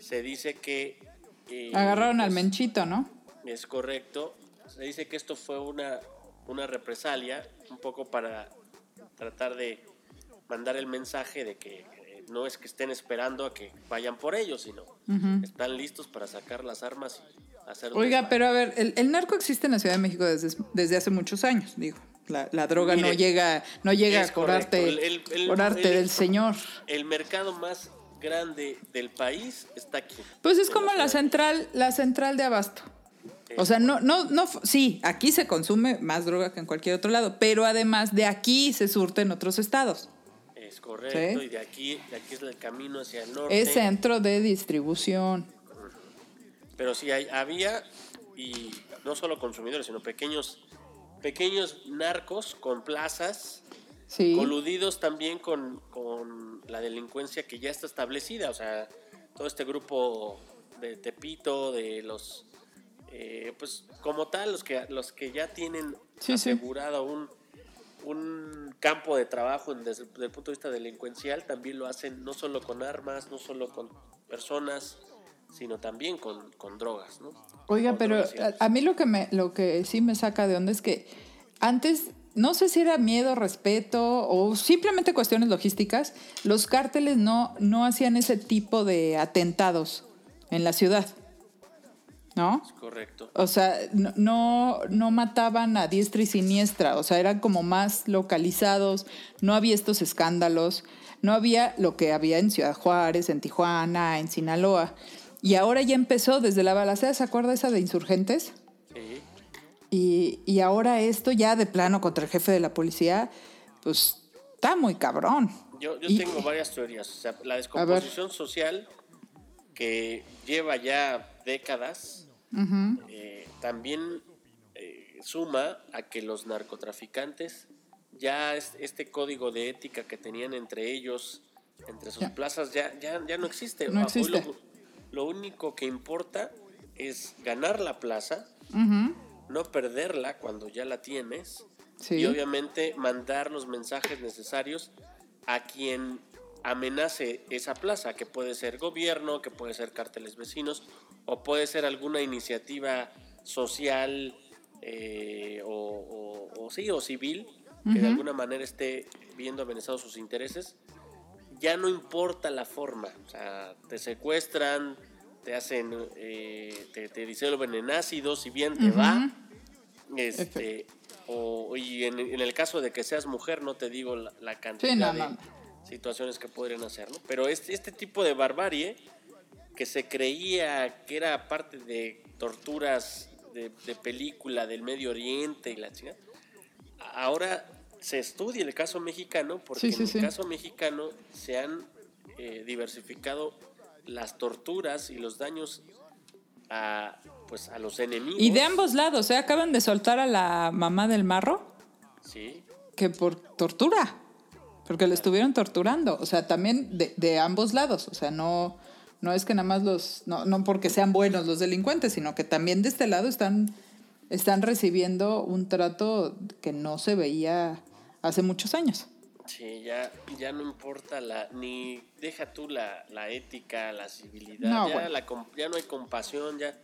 Speaker 4: Se dice que... eh,
Speaker 3: Agarraron al menchito, ¿no?
Speaker 4: es correcto. Se dice que esto fue una, una represalia, un poco para tratar de mandar el mensaje de que eh, no es que estén esperando a que vayan por ellos, sino están listos para sacar las armas y hacer
Speaker 3: Oiga, pero a ver, el, el narco existe en la Ciudad de México desde, desde hace muchos años, digo. La, la droga no llega, no llega a cobrarte.
Speaker 4: El- el- el-
Speaker 3: cobrarte
Speaker 4: el-
Speaker 3: del señor.
Speaker 4: El mercado más grande del país está aquí.
Speaker 3: Pues es como la central, la central de abasto. O sea, no, no, no, sí, aquí se consume más droga que en cualquier otro lado, pero además de aquí se surte en otros estados.
Speaker 4: Es correcto,
Speaker 3: Sí.
Speaker 4: y de aquí, de aquí es el camino hacia el norte.
Speaker 3: Es centro de distribución.
Speaker 4: Pero sí hay, había, y no solo consumidores, sino pequeños, pequeños narcos con plazas,
Speaker 3: Sí.
Speaker 4: coludidos también con, con la delincuencia que ya está establecida. O sea, todo este grupo de Tepito, de los, eh, pues como tal, los que, los que ya tienen
Speaker 3: Sí, sí.
Speaker 4: asegurado un, un campo de trabajo en- desde, desde el punto de vista delincuencial, también lo hacen no solo con armas, no solo con personas, sino también con, con drogas, ¿no?
Speaker 3: Oiga,
Speaker 4: Con
Speaker 3: pero a, a mí lo que me, lo que sí me saca de onda es que antes, no sé si era miedo, respeto o simplemente cuestiones logísticas, los cárteles no, no hacían ese tipo de atentados en la ciudad. ¿No?
Speaker 4: Correcto.
Speaker 3: O sea, no, no, no mataban a diestra y siniestra, o sea, eran como más localizados, no había estos escándalos, no había lo que había en Ciudad Juárez, en Tijuana, en Sinaloa. Y ahora ya empezó desde la balacera, ¿se acuerda esa de insurgentes? Y, y ahora esto ya de plano contra el jefe de la policía, pues está muy cabrón.
Speaker 4: Yo, yo
Speaker 3: Y-
Speaker 4: tengo varias teorías. O sea, la descomposición social que lleva ya décadas, eh, también eh, suma a que los narcotraficantes ya es- este código de ética que tenían entre ellos, entre sus
Speaker 3: Ya.
Speaker 4: plazas, ya, ya, ya no existe.
Speaker 3: No existe.
Speaker 4: Lo, lo único que importa es ganar la plaza,
Speaker 3: Ujú,
Speaker 4: no perderla cuando ya la tienes
Speaker 3: Sí.
Speaker 4: y obviamente mandar los mensajes necesarios a quien amenace esa plaza, que puede ser gobierno, que puede ser cárteles vecinos o puede ser alguna iniciativa social eh, o, o- o sí, o civil que de alguna manera esté viendo amenazados sus intereses. Ya no importa la forma, o sea, te secuestran, te hacen, eh, te, te disuelven en ácido, si bien te va, este, o, y en, en el caso de que seas mujer, no te digo la, la cantidad
Speaker 3: Sí, no,
Speaker 4: de
Speaker 3: no,
Speaker 4: situaciones que podrían hacer, ¿no? Pero este, este tipo de barbarie que se creía que era parte de torturas de, de película del Medio Oriente y la chingada, ahora se estudia el caso mexicano porque
Speaker 3: Sí, sí,
Speaker 4: en
Speaker 3: sí.
Speaker 4: el caso mexicano se han eh, diversificado las torturas y los daños a pues a los enemigos.
Speaker 3: Y de ambos lados, ¿eh? Acaban de soltar a la mamá del marro
Speaker 4: Sí,
Speaker 3: que por tortura. Porque le estuvieron torturando. O sea, también de, de ambos lados. O sea, no, no es que nada más los. No, no porque sean buenos los delincuentes, sino que también de este lado están, están recibiendo un trato que no se veía hace muchos años.
Speaker 4: Sí, ya, ya no importa la ni deja tú la, la ética, la civilidad,
Speaker 3: No,
Speaker 4: ya,
Speaker 3: bueno.
Speaker 4: la ya no hay compasión, ya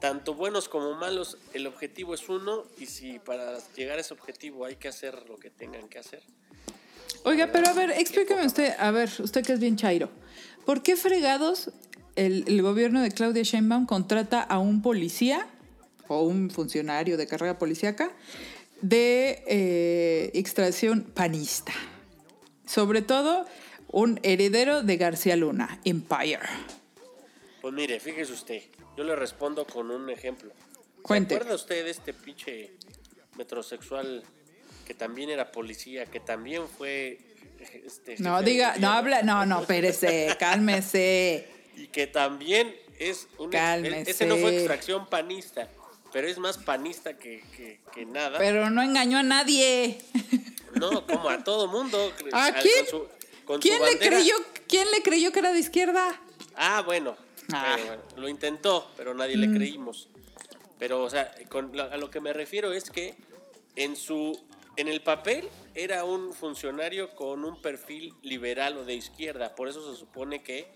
Speaker 4: tanto buenos como malos, el objetivo es uno y si para llegar a ese objetivo hay que hacer lo que tengan que hacer.
Speaker 3: Oiga, pero a ver, explíqueme usted, a ver, usted que es bien chairo, ¿por qué fregados el, el gobierno de Claudia Sheinbaum contrata a un policía o un funcionario de carrera policíaca de eh, extracción panista? Sobre todo un heredero de García Luna, Empire.
Speaker 4: Pues mire, fíjese usted, yo le respondo con un ejemplo.
Speaker 3: Cuente.
Speaker 4: ¿Se acuerda usted de este pinche metrosexual que también era policía, que también fue... Este,
Speaker 3: No diga, no habla, no, no, espérese, cálmese.
Speaker 4: Y que también es un...
Speaker 3: Cálmese.
Speaker 4: Ese no fue extracción panista, pero es más panista que, que- que nada.
Speaker 3: Pero no engañó a nadie.
Speaker 4: No, como a todo mundo.
Speaker 3: ¿A quién?
Speaker 4: con su- con su
Speaker 3: ¿Quién le creyó, quién le creyó que era de izquierda?
Speaker 4: Ah, bueno.
Speaker 3: Ah.
Speaker 4: Bueno, lo intentó, pero nadie
Speaker 3: Mm.
Speaker 4: le creímos. Pero, o sea, con lo- a lo que me refiero es que en su en el papel era un funcionario con un perfil liberal o de izquierda. Por eso se supone que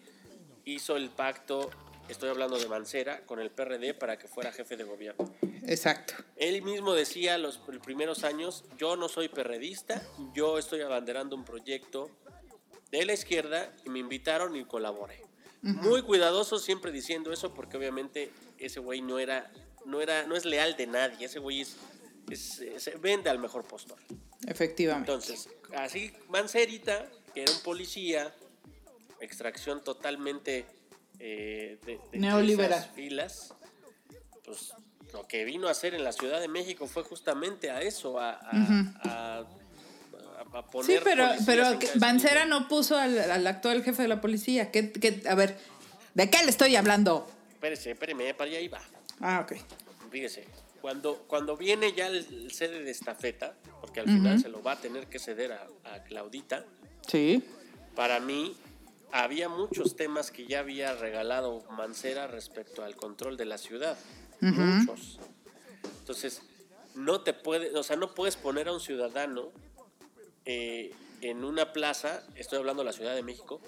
Speaker 4: hizo el pacto, estoy hablando de Mancera, con el PRD para que fuera jefe de gobierno.
Speaker 3: Exacto.
Speaker 4: Él mismo decía los pr- primeros años, yo no soy perredista, yo estoy abanderando un proyecto de la izquierda y me invitaron y colaboré. Muy cuidadoso siempre diciendo eso porque obviamente ese güey no era, no era, no es leal de nadie, ese güey es, es- se vende al mejor postor.
Speaker 3: Efectivamente.
Speaker 4: Entonces, así Mancerita, que era un policía, extracción totalmente eh, de, de
Speaker 3: Neoliberal.
Speaker 4: esas filas, pues lo que vino a hacer en la Ciudad de México fue justamente a eso, a, a- a- a- a poner
Speaker 3: Sí, pero, pero
Speaker 4: esquina.
Speaker 3: no puso al, al actual jefe de la policía. ¿Qué, qué- a ver, ¿de qué le estoy hablando?
Speaker 4: Espérese, espéreme, para allá iba.
Speaker 3: Ah, ok.
Speaker 4: Fíjese, cuando, cuando viene ya el, el sede de estafeta, porque al final se lo va a tener que ceder a, a Claudita,
Speaker 3: Sí.
Speaker 4: para mí había muchos temas que ya había regalado Mancera respecto al control de la ciudad. Muchos. Entonces, no te puede, o sea, no puedes poner a un ciudadano eh, en una plaza, estoy hablando de la Ciudad de México,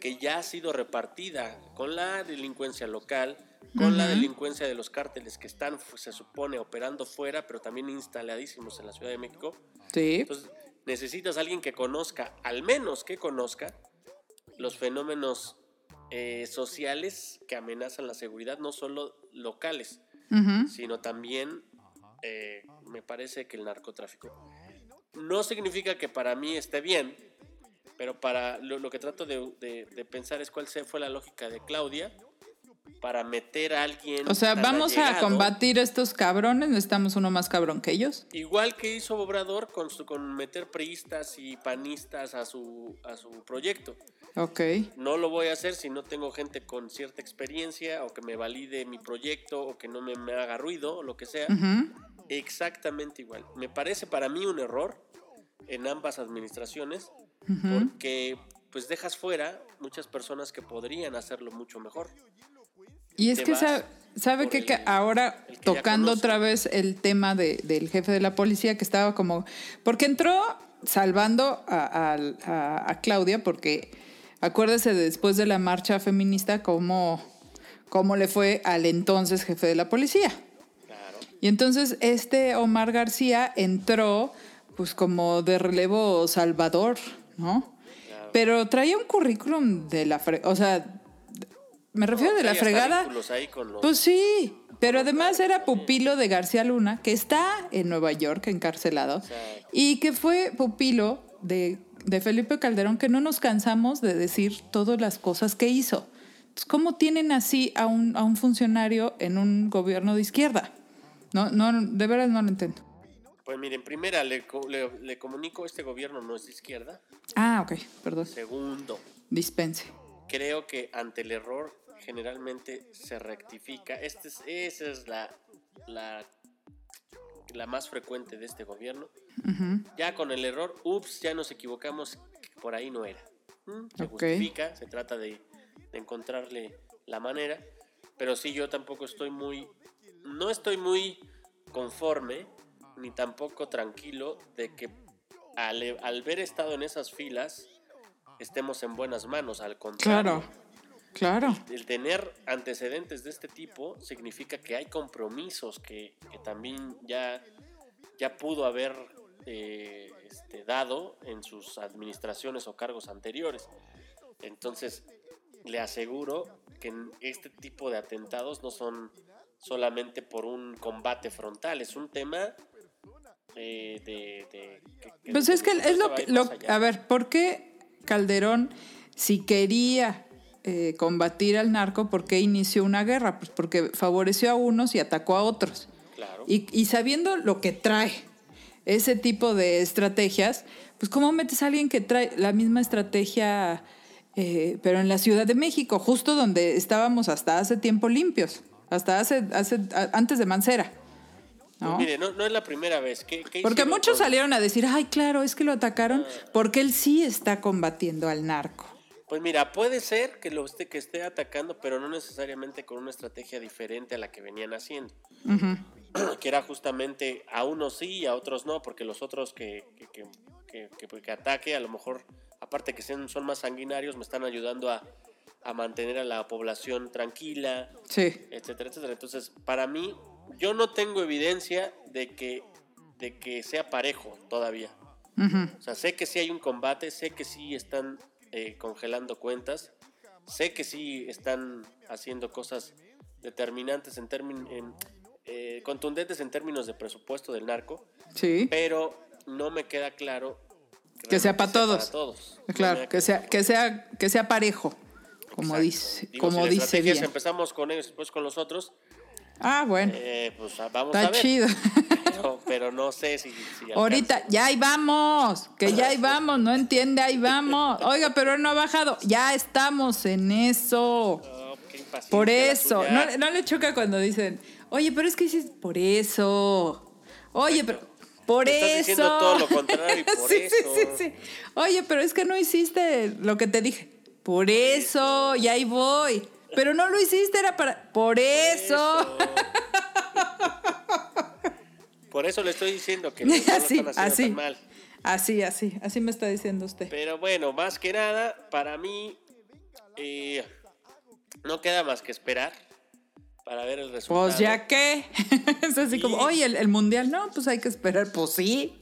Speaker 4: que ya ha sido repartida con la delincuencia local, con la delincuencia de los cárteles que están, se supone, operando fuera, pero también instaladísimos en la Ciudad de México.
Speaker 3: Sí.
Speaker 4: Entonces, necesitas a alguien que conozca, al menos que conozca, los fenómenos eh, sociales que amenazan la seguridad, no solo locales, sino también, eh, me parece que el narcotráfico. No significa que para mí esté bien, pero para lo, lo que trato de, de- de pensar es cuál fue la lógica de Claudia para meter a alguien.
Speaker 3: O sea, vamos a combatir a estos cabrones. Necesitamos uno más cabrón que ellos.
Speaker 4: Igual que hizo Obrador con, su, con meter priistas y panistas a su, a su proyecto.
Speaker 3: Ok.
Speaker 4: No lo voy a hacer si no tengo gente con cierta experiencia o que me valide mi proyecto o que no me, me haga ruido o lo que sea. Exactamente igual. Me parece para mí un error en ambas administraciones porque pues dejas fuera muchas personas que podrían hacerlo mucho mejor.
Speaker 3: Y es que sabe
Speaker 4: por
Speaker 3: que,
Speaker 4: el-
Speaker 3: que ahora
Speaker 4: que
Speaker 3: tocando otra vez el tema de- del jefe de la policía que estaba como porque entró salvando a, a- a- a Claudia porque acuérdese de después de la marcha feminista cómo, cómo le fue al entonces jefe de la policía.
Speaker 4: Claro.
Speaker 3: Y entonces este Omar García entró pues como de relevo salvador, ¿no? Pero traía un currículum de la o sea, me refiero de la fregada.
Speaker 4: ahí con los-
Speaker 3: Pues sí, pero además era pupilo de García Luna, que está en Nueva York encarcelado,
Speaker 4: Exacto.
Speaker 3: y que fue pupilo de, de Felipe Calderón, que no nos cansamos de decir todas las cosas que hizo. Entonces, ¿cómo tienen así a un, a un funcionario en un gobierno de izquierda? No, no, de veras no lo entiendo.
Speaker 4: Pues miren, primera, le, le- le comunico, este gobierno no es de izquierda.
Speaker 3: Ah, ok, perdón.
Speaker 4: Segundo,
Speaker 3: Dispense.
Speaker 4: creo que ante el error generalmente se rectifica. Este es, esa es la, la, la más frecuente de este gobierno. Ya con el error, ups, ya nos equivocamos, por ahí no era. Mm, Se justifica, se trata de, de encontrarle la manera. Pero sí, yo tampoco estoy muy, no estoy muy conforme, ni tampoco tranquilo de que al, al ver estado en esas filas, estemos en buenas manos. Al contrario,
Speaker 3: Claro, claro.
Speaker 4: el tener antecedentes de este tipo significa que hay compromisos que, que también ya, ya pudo haber eh, este, dado en sus administraciones o cargos anteriores. Entonces, le aseguro que este tipo de atentados no son solamente por un combate frontal, es un tema eh, de, de- que- que-
Speaker 3: Pues es que es lo que, lo, a ver, ¿por qué Calderón, si quería eh, combatir al narco, por qué inició una guerra? Pues porque favoreció a unos y atacó a otros.
Speaker 4: Claro.
Speaker 3: Y, y sabiendo lo que trae ese tipo de estrategias, pues ¿cómo metes a alguien que trae la misma estrategia, eh, pero en la Ciudad de México, justo donde estábamos hasta hace tiempo limpios, hasta hace, hace antes de Mancera?
Speaker 4: Pues
Speaker 3: ¿no?
Speaker 4: mire, no, no es la primera vez. ¿Qué, qué
Speaker 3: Porque muchos
Speaker 4: con-
Speaker 3: salieron a decir, ay, claro, es que lo atacaron porque él sí está combatiendo al narco.
Speaker 4: Pues mira, puede ser que lo esté, que esté atacando, pero no necesariamente con una estrategia diferente a la que venían haciendo. que era justamente a unos sí y a otros no, porque los otros que, que, que, que- que- que ataque, a lo mejor, aparte que sean, son más sanguinarios, me están ayudando a, a mantener a la población tranquila,
Speaker 3: Sí.
Speaker 4: etcétera, etcétera. Entonces, para mí, yo no tengo evidencia de que, de que sea parejo todavía. O sea, sé que sí hay un combate, sé que sí están eh, congelando cuentas, sé que sí están haciendo cosas determinantes en términos, contundentes en términos de presupuesto del narco,
Speaker 3: Sí.
Speaker 4: pero no me queda claro
Speaker 3: Que sea para todos.
Speaker 4: todos. No me
Speaker 3: Claro, que sea, que sea, que sea parejo, como
Speaker 4: Exacto.
Speaker 3: dice,
Speaker 4: Digo,
Speaker 3: como
Speaker 4: si
Speaker 3: dice bien.
Speaker 4: empezamos con ellos, después con los otros,
Speaker 3: Ah, bueno,
Speaker 4: eh, pues ah, vamos a
Speaker 3: está
Speaker 4: ver.
Speaker 3: chido.
Speaker 4: Pero, pero no sé si, si
Speaker 3: Ahorita, ya ahí vamos, que ya ahí vamos, no entiende, ahí vamos. Oiga, pero él no ha bajado, ya estamos en eso.
Speaker 4: No, qué
Speaker 3: Por eso, no, no le choca cuando dicen, oye, pero es que dices, por eso. Oye, pero por
Speaker 4: Me estás
Speaker 3: eso.
Speaker 4: diciendo todo lo contrario y por
Speaker 3: sí,
Speaker 4: eso.
Speaker 3: Sí, sí, sí. Oye, pero es que no hiciste lo que te dije. Por eso, y ahí voy. Pero no lo hiciste, era para. Por eso.
Speaker 4: Por eso le estoy diciendo que no, no lo
Speaker 3: así,
Speaker 4: están haciendo
Speaker 3: así.
Speaker 4: tan mal.
Speaker 3: Así, así, así me está diciendo usted.
Speaker 4: Pero bueno, más que nada, para mí eh, no queda más que esperar para ver el resultado.
Speaker 3: Pues ya que. es así como, oye, el, el mundial, no, pues hay que esperar. Pues sí.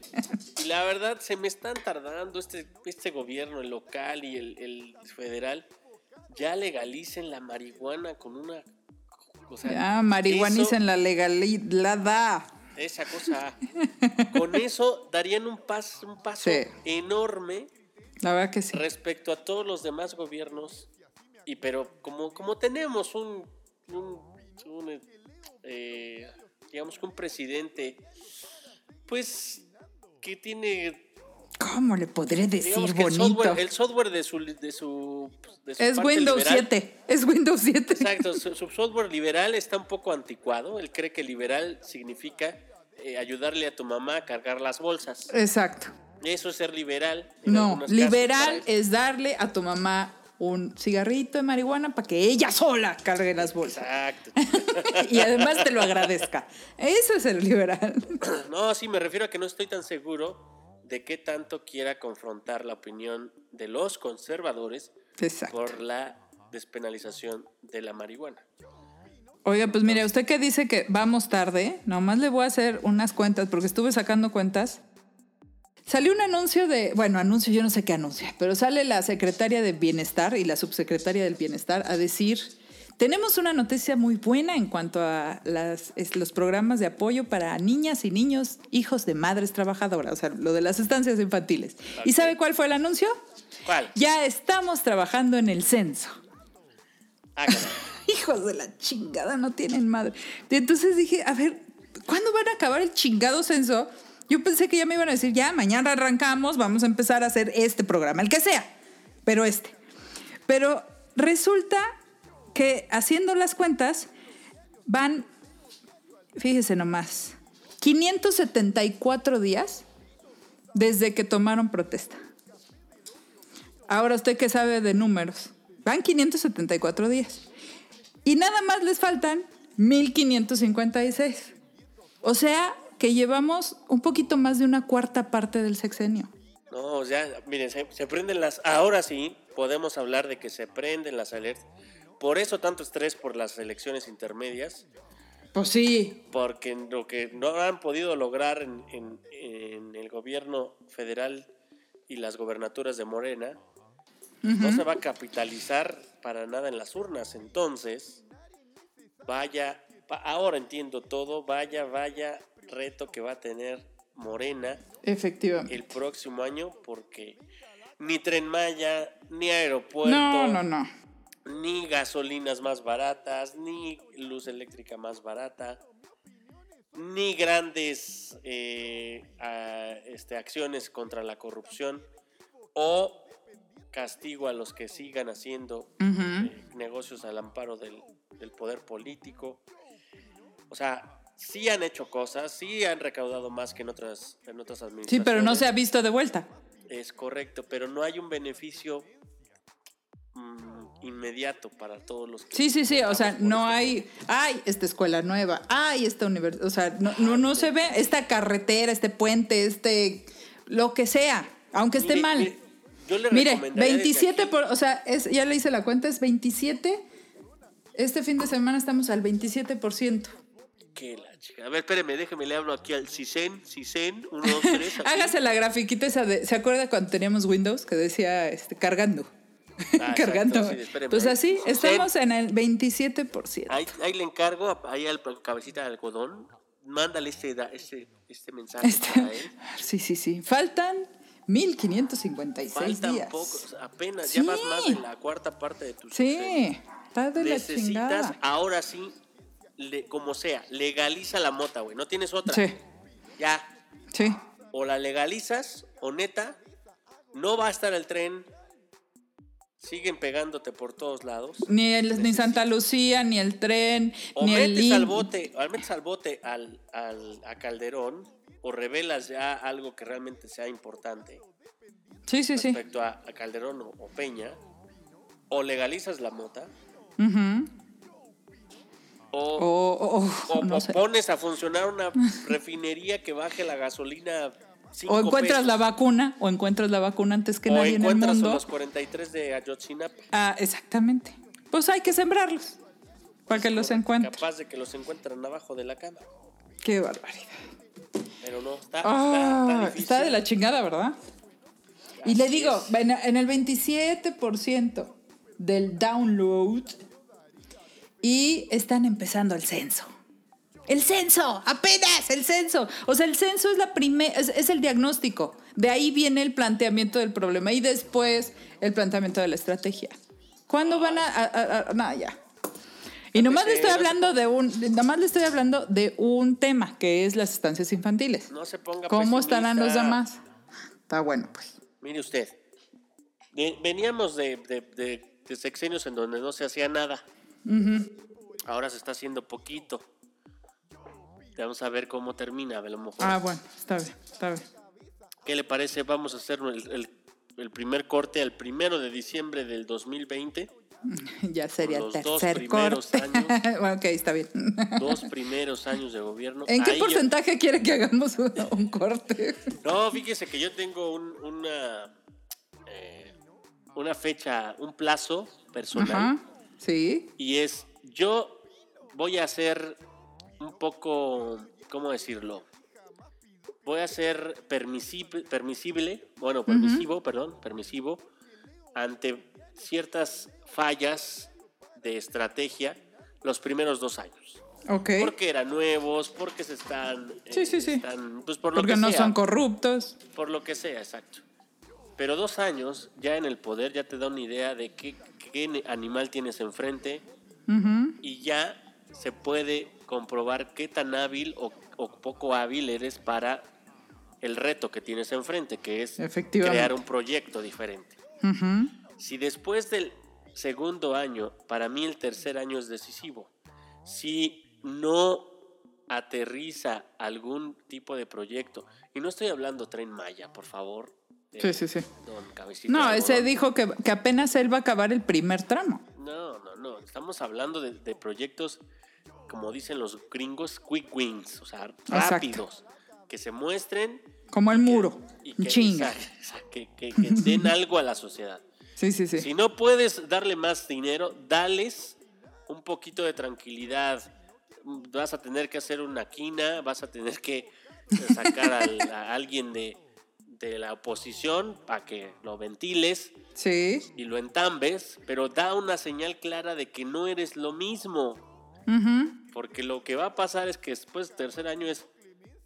Speaker 4: Y la verdad, se me están tardando este, este gobierno, el local y el, el federal, ya legalicen la marihuana con una... O sea,
Speaker 3: Ya, marihuanis
Speaker 4: eso-
Speaker 3: en la legalidad.
Speaker 4: Esa cosa. Con eso darían un, pas, un paso
Speaker 3: Sí.
Speaker 4: enorme
Speaker 3: La verdad que sí.
Speaker 4: respecto a todos los demás gobiernos. Y pero como, como tenemos un, un, un, eh, digamos que un presidente, pues que tiene
Speaker 3: ¿Cómo le podré decir
Speaker 4: digamos el
Speaker 3: bonito?
Speaker 4: software, el software de su de su, de su
Speaker 3: es Windows
Speaker 4: liberal-
Speaker 3: 7. Es Windows 7.
Speaker 4: Exacto, su, su software liberal está un poco anticuado. Él cree que liberal significa eh, ayudarle a tu mamá a cargar las bolsas.
Speaker 3: Exacto.
Speaker 4: Eso es ser liberal.
Speaker 3: No, liberal es darle a tu mamá un cigarrito de marihuana para que ella sola cargue las bolsas.
Speaker 4: Exacto.
Speaker 3: y además te lo agradezca. Eso es ser liberal.
Speaker 4: No, sí, me refiero a que no estoy tan seguro de qué tanto quiera confrontar la opinión de los conservadores
Speaker 3: Exacto.
Speaker 4: por la despenalización de la marihuana.
Speaker 3: Oiga, pues mire, usted que dice que vamos tarde, nomás le voy a hacer unas cuentas porque estuve sacando cuentas. Salió un anuncio de, bueno, anuncio, yo no sé qué anuncio, pero sale la secretaria de Bienestar y la subsecretaria del Bienestar a decir, tenemos una noticia muy buena en cuanto a las, es- los programas de apoyo para niñas y niños, hijos de madres trabajadoras, o sea, lo de las estancias infantiles. ¿Y sabe cuál fue el anuncio?
Speaker 4: ¿Cuál?
Speaker 3: Ya estamos trabajando en el censo.
Speaker 4: Ah.
Speaker 3: Hijos de la chingada, no tienen madre. Y entonces dije, a ver, ¿cuándo van a acabar el chingado censo? Yo pensé que ya me iban a decir, ya, mañana arrancamos, vamos a empezar a hacer este programa, el que sea, pero este. Pero resulta que haciendo las cuentas, van, fíjese nomás, 574 días desde que tomaron protesta. Ahora usted que sabe de números, van 574 días. Y nada más les faltan 1556. O sea que llevamos un poquito más de una cuarta parte del sexenio.
Speaker 4: No, ya, miren, se, se prenden las. Ahora sí, podemos hablar de que se prenden las alertas. Por eso tanto estrés por las elecciones intermedias,
Speaker 3: Pues sí.
Speaker 4: porque lo que no han podido lograr en, en- en el gobierno federal y las gobernaturas de Morena, no se va a capitalizar para nada en las urnas. Entonces, vaya, va- ahora entiendo todo, vaya, vaya reto que va a tener Morena
Speaker 3: Efectivamente.
Speaker 4: el próximo año porque ni Tren Maya, ni aeropuerto,
Speaker 3: No, no, no.
Speaker 4: Ni gasolinas más baratas, ni luz eléctrica más barata, ni grandes eh, a- este, acciones contra la corrupción o castigo a los que sigan haciendo eh, negocios al amparo del, del poder político. O sea, sí han hecho cosas, sí han recaudado más que en otras, en otras
Speaker 3: Sí,
Speaker 4: administraciones.
Speaker 3: pero no se ha visto de vuelta.
Speaker 4: Es correcto, pero no hay un beneficio inmediato para todos los que
Speaker 3: Sí, sí, sí. O sea, no
Speaker 4: este
Speaker 3: hay. Ay, esta escuela nueva. Ay, esta universidad. O sea, no, no, no se ve esta carretera, este puente, este. Lo que sea. Aunque esté
Speaker 4: Mire,
Speaker 3: mal.
Speaker 4: mire, yo le
Speaker 3: Mire,
Speaker 4: recomendaría desde
Speaker 3: 27
Speaker 4: aquí-
Speaker 3: por, o sea, es, ya le hice la cuenta, es 27. Este fin de semana estamos al 27%.
Speaker 4: Que la chica. A ver, espéreme, déjeme, le hablo aquí al CISEN, CISEN, 1, 2, 3.
Speaker 3: Hágase la grafiquita esa de, ¿se acuerda cuando teníamos Windows que decía este, cargando?
Speaker 4: Ah,
Speaker 3: cargando.
Speaker 4: exacto, sí,
Speaker 3: pues así,
Speaker 4: Sí,
Speaker 3: estamos en el 27%.
Speaker 4: Ahí, ahí le encargo, ahí al cabecita de algodón, mándale este, este, este mensaje
Speaker 3: Este-
Speaker 4: para él.
Speaker 3: sí, sí, sí. Faltan 1556
Speaker 4: Faltan
Speaker 3: días.
Speaker 4: pocos, apenas, ya vas más de
Speaker 3: Sí.
Speaker 4: la cuarta parte de tu.
Speaker 3: Sí, está de la
Speaker 4: Necesitas,
Speaker 3: chingada.
Speaker 4: ahora sí, le- como sea, legaliza la mota, güey, no tienes otra.
Speaker 3: Sí,
Speaker 4: Ya,
Speaker 3: sí.
Speaker 4: o la legalizas, o neta, no va a estar el tren, siguen pegándote por todos lados.
Speaker 3: Ni, el, ni Santa Lucía, ni el tren,
Speaker 4: O
Speaker 3: ni el
Speaker 4: metes al
Speaker 3: IN.
Speaker 4: bote, o metes al bote al, al- a Calderón, o revelas ya algo que realmente sea importante
Speaker 3: Sí, sí, sí.
Speaker 4: respecto a, a Calderón o, o Peña, o legalizas la mota, o,
Speaker 3: O, o- no
Speaker 4: pones a funcionar una refinería que baje la gasolina.
Speaker 3: O encuentras
Speaker 4: pesos,
Speaker 3: la vacuna, o encuentras la vacuna antes que
Speaker 4: o
Speaker 3: nadie en el
Speaker 4: encuentras
Speaker 3: mundo.
Speaker 4: los 43 de Ayotzinapa.
Speaker 3: Ah, exactamente. Pues hay que sembrarlos para que los encuentren.
Speaker 4: Capaz de que los encuentran abajo de la cama.
Speaker 3: Qué barbaridad.
Speaker 4: Pero no, está, está-
Speaker 3: Ah,
Speaker 4: está difícil.
Speaker 3: está de la chingada, ¿verdad? Y le digo, en, en el 27% del download y están empezando el censo. El censo, apenas el censo. O sea, el censo es la primera, es, es el diagnóstico. De ahí viene el planteamiento del problema y después el planteamiento de la estrategia. ¿Cuándo van a, a- a- a- nada, ya. Y nomás le estoy hablando de un, nomás le estoy hablando de un tema que es las estancias infantiles.
Speaker 4: No se ponga
Speaker 3: ¿Cómo estarán los
Speaker 4: pesimista.
Speaker 3: demás? Está bueno, pues.
Speaker 4: Mire usted, veníamos de, de- de- de sexenios en donde no se hacía nada. Ahora se está haciendo poquito. Vamos a ver cómo termina, a lo mejor.
Speaker 3: Ah, bueno, está bien, está bien.
Speaker 4: ¿Qué le parece? Vamos a hacer el, el- el primer corte al primero de diciembre del 2020.
Speaker 3: Ya sería
Speaker 4: dos
Speaker 3: tercer
Speaker 4: primeros
Speaker 3: corte.
Speaker 4: años.
Speaker 3: bueno, ok, está bien.
Speaker 4: Dos primeros años de gobierno.
Speaker 3: ¿En qué
Speaker 4: Ahí
Speaker 3: porcentaje quiere que hagamos un, un corte?
Speaker 4: No, fíjese que yo tengo un- una, eh, una fecha, un plazo personal.
Speaker 3: Ajá. Sí.
Speaker 4: Y es, yo voy a ser un poco, ¿cómo decirlo? Voy a ser permisible, permisible bueno, permisivo, perdón, permisivo, ante ciertas fallas de estrategia los primeros dos años.
Speaker 3: Ok.
Speaker 4: Porque eran nuevos, porque se están...
Speaker 3: Sí, sí, sí.
Speaker 4: están, pues por lo
Speaker 3: Porque
Speaker 4: que
Speaker 3: no
Speaker 4: sea.
Speaker 3: son corruptos.
Speaker 4: Por lo que sea, exacto. Pero dos años ya en el poder ya te da una idea de qué, animal tienes enfrente y ya se puede comprobar qué tan hábil o, o poco hábil eres para el reto que tienes enfrente, que es crear un proyecto diferente. Si después del segundo año, para mí el tercer año es decisivo, si no aterriza algún tipo de proyecto, y no estoy hablando tren Maya, por favor.
Speaker 3: Sí, sí, sí.
Speaker 4: don
Speaker 3: No, ese dijo que, que apenas él va a acabar el primer tramo.
Speaker 4: No, no, no. Estamos hablando de, de proyectos, como dicen los gringos, quick wins, o sea, rápidos, que se muestren
Speaker 3: Como el muro.
Speaker 4: y que,
Speaker 3: Chinga.
Speaker 4: que- que- que den algo a la sociedad.
Speaker 3: Sí, sí, sí.
Speaker 4: Si no puedes darle más dinero, dales un poquito de tranquilidad. Vas a tener que hacer una quina, vas a tener que sacar al- a alguien de, de la oposición para que lo ventiles
Speaker 3: Sí.
Speaker 4: y lo entambes, pero da una señal clara de que no eres lo mismo. Porque lo que va a pasar es que después del tercer año es.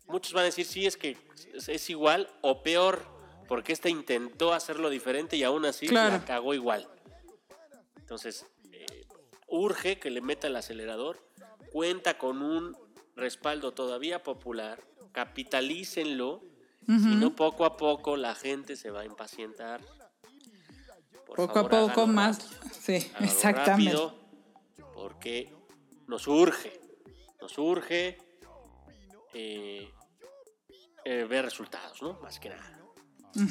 Speaker 4: Muchos van a decir, sí, es que es, es igual o peor, porque este intentó hacerlo diferente y aún así
Speaker 3: Claro.
Speaker 4: la cagó igual. Entonces, eh, urge que le meta el acelerador. Cuenta con un respaldo todavía popular. Capitalícenlo. Si no, poco a poco la gente se va a impacientar. Por
Speaker 3: Poco
Speaker 4: favor,
Speaker 3: a poco más.
Speaker 4: rápido.
Speaker 3: Sí, exactamente.
Speaker 4: rápido, porque nos urge, nos urge eh, eh, ver resultados, ¿no? Más que nada.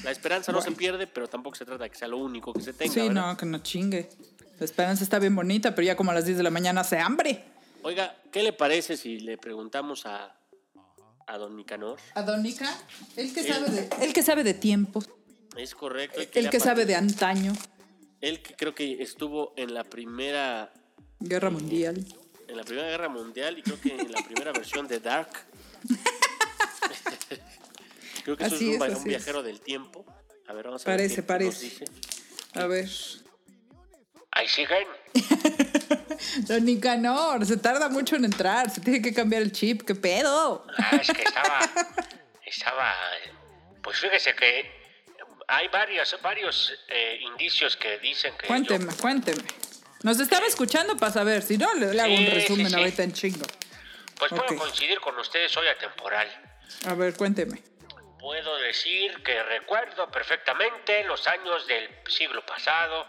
Speaker 4: La esperanza no se pierde, pero tampoco se trata de que sea lo único que se tenga.
Speaker 3: Sí,
Speaker 4: ¿verdad?
Speaker 3: no, que no chingue. La esperanza está bien bonita, pero ya como a las 10 de la mañana hace hambre.
Speaker 4: Oiga, ¿qué le parece si le preguntamos a, a don Nicanor?
Speaker 3: ¿A Donica? El que sabe de, el que sabe de tiempo,
Speaker 4: Es correcto.
Speaker 3: el que
Speaker 4: apa-
Speaker 3: sabe de antaño,
Speaker 4: Él que creo que estuvo en la primera
Speaker 3: guerra mundial.
Speaker 4: En la primera guerra mundial y creo que en la primera versión de Dark. creo que eso
Speaker 3: Así
Speaker 4: es un,
Speaker 3: es,
Speaker 4: un viajero del tiempo. A ver, vamos a ver.
Speaker 3: Parece, parece. A ver.
Speaker 4: Ahí siguen.
Speaker 3: Don Nicanor, se tarda mucho en entrar, se tiene que cambiar el chip, ¿qué pedo?
Speaker 8: Ah, es que estaba, estaba, pues fíjese que hay varios, varios eh, indicios que dicen que
Speaker 3: Cuénteme, cuénteme. Nos estaba escuchando para saber, si no, le, le hago un resumen ahorita en chingo.
Speaker 8: pues puedo coincidir con ustedes, soy atemporal.
Speaker 3: A ver, cuénteme.
Speaker 8: Puedo decir que recuerdo perfectamente los años del siglo pasado.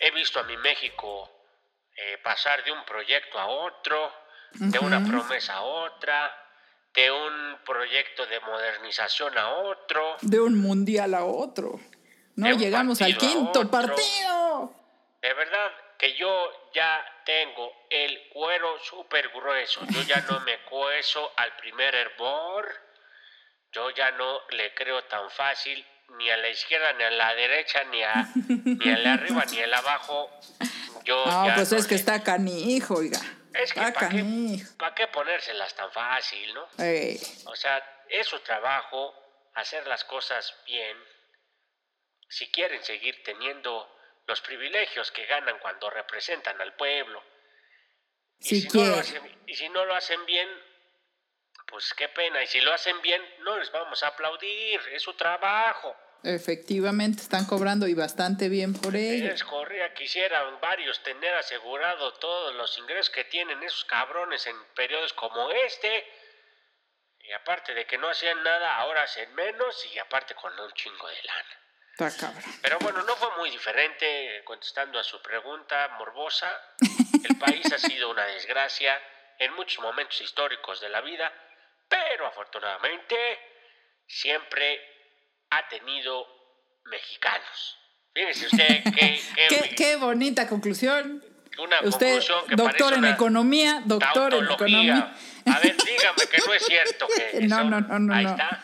Speaker 8: He visto a mi México eh, pasar de un proyecto a otro, de una promesa a otra, de un proyecto de modernización a otro.
Speaker 3: De un mundial a otro. No llegamos al quinto partido.
Speaker 8: De verdad que yo ya tengo el cuero súper grueso. Yo ya no me cueso al primer hervor. Yo ya no le creo tan fácil ni a la izquierda, ni a la derecha, ni a ni al arriba, ni al abajo. Yo
Speaker 3: No,
Speaker 8: ya
Speaker 3: pues
Speaker 8: no
Speaker 3: es que está canijo, oiga.
Speaker 8: Es que
Speaker 3: Está
Speaker 8: ¿para qué, pa' qué ponérselas tan fácil, no? O sea, es su trabajo hacer las cosas bien. Si quieren seguir teniendo los privilegios que ganan cuando representan al pueblo. Y
Speaker 3: Si
Speaker 8: no lo hacen- y si no lo hacen bien, pues qué pena. Y si lo hacen bien, no les vamos a aplaudir. Es su trabajo.
Speaker 3: Efectivamente, están cobrando y bastante bien por ello.
Speaker 8: Es correa, quisieran varios tener asegurado todos los ingresos que tienen esos cabrones en periodos como este. Y aparte de que no hacían nada, ahora hacen menos y aparte con un chingo de lana.
Speaker 3: Está cabrón.
Speaker 8: Pero bueno, no fue muy diferente contestando a su pregunta morbosa. El país ha sido una desgracia.
Speaker 4: en muchos momentos históricos de la vida, pero afortunadamente siempre ha tenido mexicanos. Fíjese usted qué, qué-
Speaker 3: Qué, qué bonita conclusión.
Speaker 4: una
Speaker 3: Usted,
Speaker 4: conclusión que
Speaker 3: doctor
Speaker 4: parece
Speaker 3: en
Speaker 4: una
Speaker 3: economía, doctor en
Speaker 4: tautología.
Speaker 3: economía.
Speaker 4: A ver, dígame que no es cierto que
Speaker 3: No,
Speaker 4: eso-
Speaker 3: no, no, no,
Speaker 4: Ahí
Speaker 3: no.
Speaker 4: está.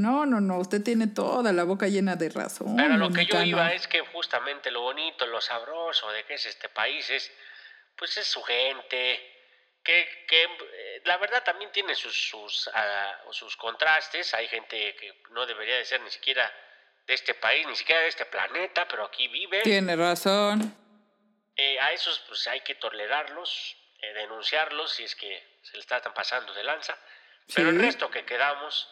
Speaker 3: No, no, no, usted tiene toda la boca llena de razón.
Speaker 4: Pero lo que yo iba es que justamente lo bonito, lo sabroso de que es este país es, pues es su gente, que, que eh, la verdad también tiene sus, sus, ah, sus contrastes. Hay gente que no debería de ser ni siquiera de este país, ni siquiera de este planeta, pero aquí vive.
Speaker 3: Tiene razón.
Speaker 4: Eh, a esos pues hay que tolerarlos, eh, denunciarlos si es que se les están pasando de lanza. Pero el
Speaker 3: Sí.
Speaker 4: resto que quedamos,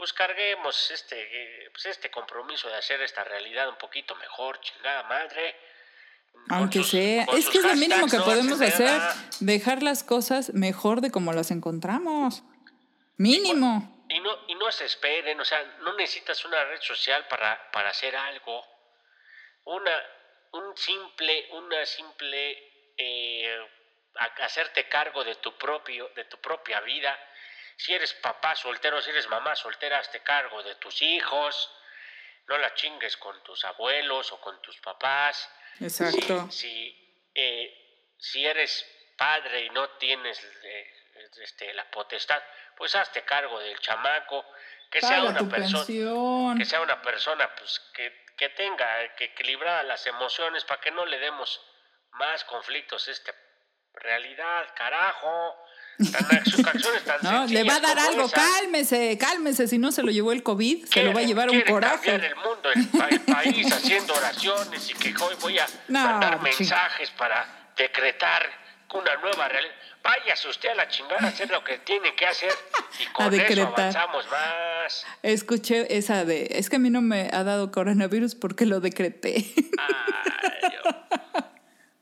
Speaker 4: pues carguemos este, pues este compromiso de hacer esta realidad un poquito mejor, chingada madre.
Speaker 3: Aunque
Speaker 4: sus-
Speaker 3: sea, es que es lo mínimo que podemos hacer, dejar las cosas mejor de como las encontramos. Mínimo.
Speaker 4: Y no, y no se esperen, o sea, no necesitas una red social para, para hacer algo. Una, un simple, una simple eh, hacerte cargo de tu propio, de tu propia vida. Si eres papá soltero, si eres mamá soltera, hazte cargo de tus hijos. No la chingues con tus abuelos o con tus papás.
Speaker 3: Exacto.
Speaker 4: Si, si, eh, si eres padre y no tienes eh, este, la potestad, pues hazte cargo del chamaco, que sea una persona,
Speaker 3: pensión.
Speaker 4: que sea una persona pues que, que tenga que equilibradas las emociones para que no le demos más conflictos a esta realidad, carajo. Tan, acciones tan
Speaker 3: No, le va a dar algo, cálmese, cálmese, si no se lo llevó el COVID, se lo va a llevar un coraje.
Speaker 4: el mundo, el, pa- el país haciendo oraciones y que hoy voy a
Speaker 3: No,
Speaker 4: mandar mensajes para decretar una nueva realidad. Váyase usted a la chingada a hacer lo que tiene que hacer y con eso
Speaker 3: decretar.
Speaker 4: avanzamos más.
Speaker 3: Escuché esa de, es que a mí no me ha dado coronavirus porque lo decreté.
Speaker 4: Ay, Dios.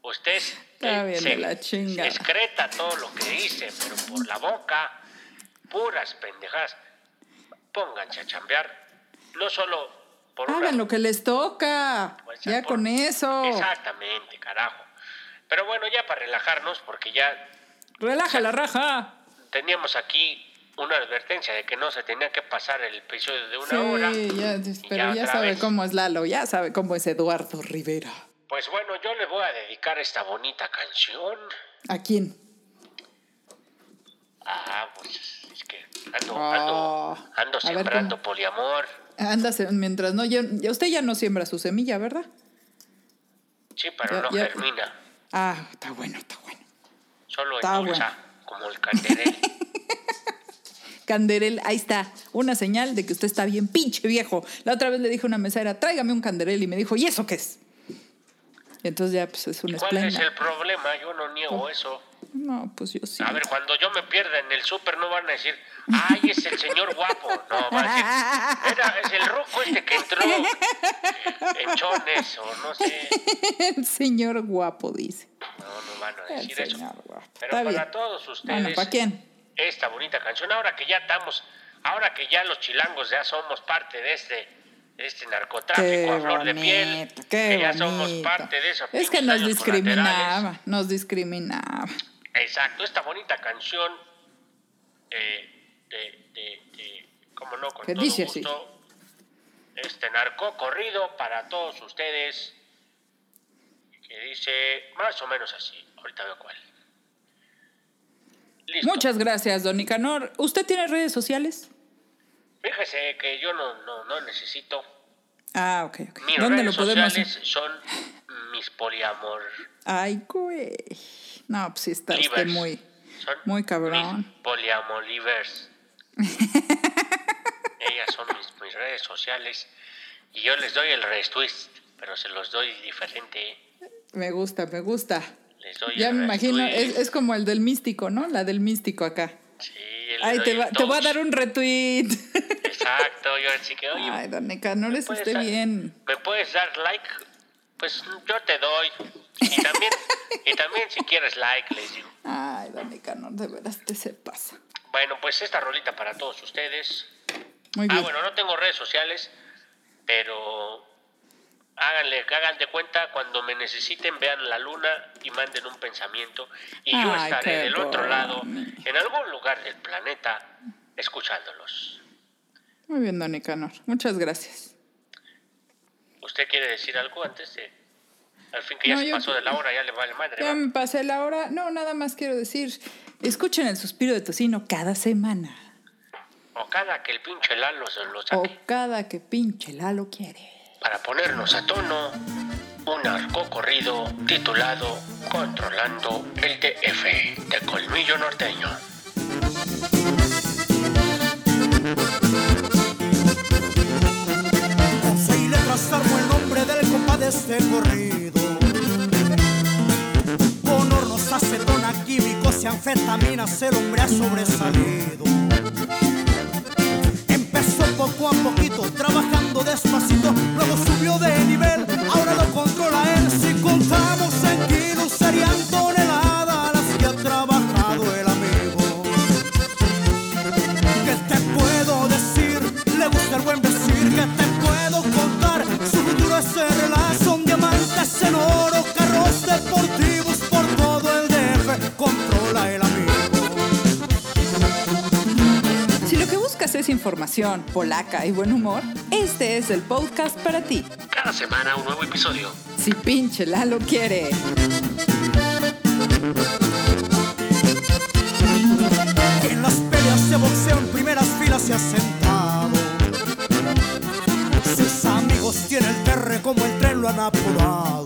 Speaker 4: Usted
Speaker 3: Está bien
Speaker 4: se,
Speaker 3: de la chingada.
Speaker 4: se excreta todo lo que dice, pero por la boca, puras pendejadas. Pónganse a chambear, no solo por una
Speaker 3: Hagan lo que les toca.
Speaker 4: Pues,
Speaker 3: Ya
Speaker 4: por-
Speaker 3: con eso.
Speaker 4: Exactamente, carajo. Pero bueno, ya para relajarnos, porque ya
Speaker 3: Relaja la raja.
Speaker 4: teníamos aquí una advertencia de que no se tenía que pasar el episodio de una
Speaker 3: Sí,
Speaker 4: hora.
Speaker 3: ya,
Speaker 4: y
Speaker 3: pero ya sabe
Speaker 4: vez.
Speaker 3: cómo es Lalo, ya sabe cómo es Eduardo Rivera.
Speaker 4: Pues bueno, yo le voy a dedicar esta bonita canción.
Speaker 3: ¿A quién?
Speaker 4: Ah, pues es que ando,
Speaker 3: Oh,
Speaker 4: ando, ando
Speaker 3: ver
Speaker 4: sembrando poliamor.
Speaker 3: Ándase, mientras no, ya, usted ya no siembra su semilla, ¿verdad?
Speaker 4: Sí, pero
Speaker 3: Ya-
Speaker 4: no
Speaker 3: ya-
Speaker 4: germina.
Speaker 3: Ah, está bueno, está bueno.
Speaker 4: Solo
Speaker 3: Está
Speaker 4: endulza, como el canderel.
Speaker 3: Canderel, ahí está, una señal de que usted está bien pinche viejo. La otra vez le dije a una mesera, tráigame un canderel y me dijo, ¿y eso qué es? Entonces ya pues es un
Speaker 4: ¿Cuál es el problema? Yo no niego eso.
Speaker 3: No, pues yo sí.
Speaker 4: A ver, cuando yo me pierda en el súper no van a decir, ay, es el señor guapo. No, van a decir, era, es el rojo este que entró en chones o no sé.
Speaker 3: el señor guapo dice.
Speaker 4: No, no van a
Speaker 3: El
Speaker 4: decir eso.
Speaker 3: guapo.
Speaker 4: Pero
Speaker 3: está
Speaker 4: para
Speaker 3: bien.
Speaker 4: todos ustedes,
Speaker 3: Bueno, ¿para quién?
Speaker 4: esta bonita canción, ahora que ya estamos, ahora que ya los chilangos ya somos parte de este, este narcotráfico
Speaker 3: Qué
Speaker 4: a flor de piel,
Speaker 3: bonito, qué
Speaker 4: que ya somos
Speaker 3: bonito.
Speaker 4: parte de eso.
Speaker 3: Es que nos discriminaba, nos discriminaba.
Speaker 4: Exacto, esta bonita canción eh, de, de, de, cómo no, con todo
Speaker 3: dice así.
Speaker 4: gusto, este narco corrido para todos ustedes, que dice más o menos así, ahorita veo cuál. Listo.
Speaker 3: Muchas gracias, don Nicanor. ¿Usted tiene redes sociales?
Speaker 4: Fíjese que yo no, no, no necesito.
Speaker 3: Ah, ok, ok.
Speaker 4: Mis
Speaker 3: ¿Dónde
Speaker 4: redes
Speaker 3: lo podemos
Speaker 4: sociales son mis poliamor
Speaker 3: Ay, güey. No, pues sí está usted muy,
Speaker 4: Son
Speaker 3: muy cabrón.
Speaker 4: Mis poliamolivers. Ellas son mis, mis redes sociales y yo les doy el retweet, pero se los doy diferente.
Speaker 3: Me gusta, me gusta.
Speaker 4: Les doy
Speaker 3: Ya
Speaker 4: el
Speaker 3: me imagino, es, es como el del místico, ¿no? La del místico acá.
Speaker 4: Sí, les
Speaker 3: Ay, te,
Speaker 4: el
Speaker 3: va- te voy a dar un retweet.
Speaker 4: Exacto, yo así que, oye,
Speaker 3: Ay, don Nicanor, es
Speaker 4: puedes
Speaker 3: usted
Speaker 4: dar-
Speaker 3: bien.
Speaker 4: ¿Me puedes dar like? Pues yo te doy. Y también, y también si quieres like, les digo.
Speaker 3: Ay, don Nicanor, de veras te se pasa.
Speaker 4: Bueno, pues esta rolita para todos ustedes.
Speaker 3: Muy
Speaker 4: Ah,
Speaker 3: bien.
Speaker 4: bueno, no tengo redes sociales, pero háganle, hagan de cuenta cuando me necesiten, vean la luna y manden un pensamiento. Y yo
Speaker 3: Ay,
Speaker 4: estaré del otro lado en algún lugar del planeta escuchándolos.
Speaker 3: Muy bien, don Nicanor. Muchas gracias.
Speaker 4: ¿Usted quiere decir algo antes de... Al fin que ya
Speaker 3: No,
Speaker 4: se
Speaker 3: yo-
Speaker 4: pasó de la hora, ya le vale madre.
Speaker 3: Ya
Speaker 4: ¿va?
Speaker 3: me pasé la hora. No, nada más quiero decir, escuchen el suspiro de tocino cada semana.
Speaker 4: O cada que el pinche Lalo se lo
Speaker 3: O
Speaker 4: saque.
Speaker 3: cada que pinche Lalo quiere.
Speaker 4: Para ponernos a tono, un arco corrido titulado Controlando el DF de Colmillo Norteño.
Speaker 9: Anfetaminas el hombre ha sobresalido. Empezó poco a poquito, trabajando despacito,
Speaker 3: información, polaca y buen humor, este es el podcast para ti.
Speaker 4: Cada semana un nuevo episodio.
Speaker 3: Si pinche Lalo quiere.
Speaker 9: En las peleas de boxeo en primeras filas se ha sentado. Sus amigos tienen el terre como el tren lo han apurado.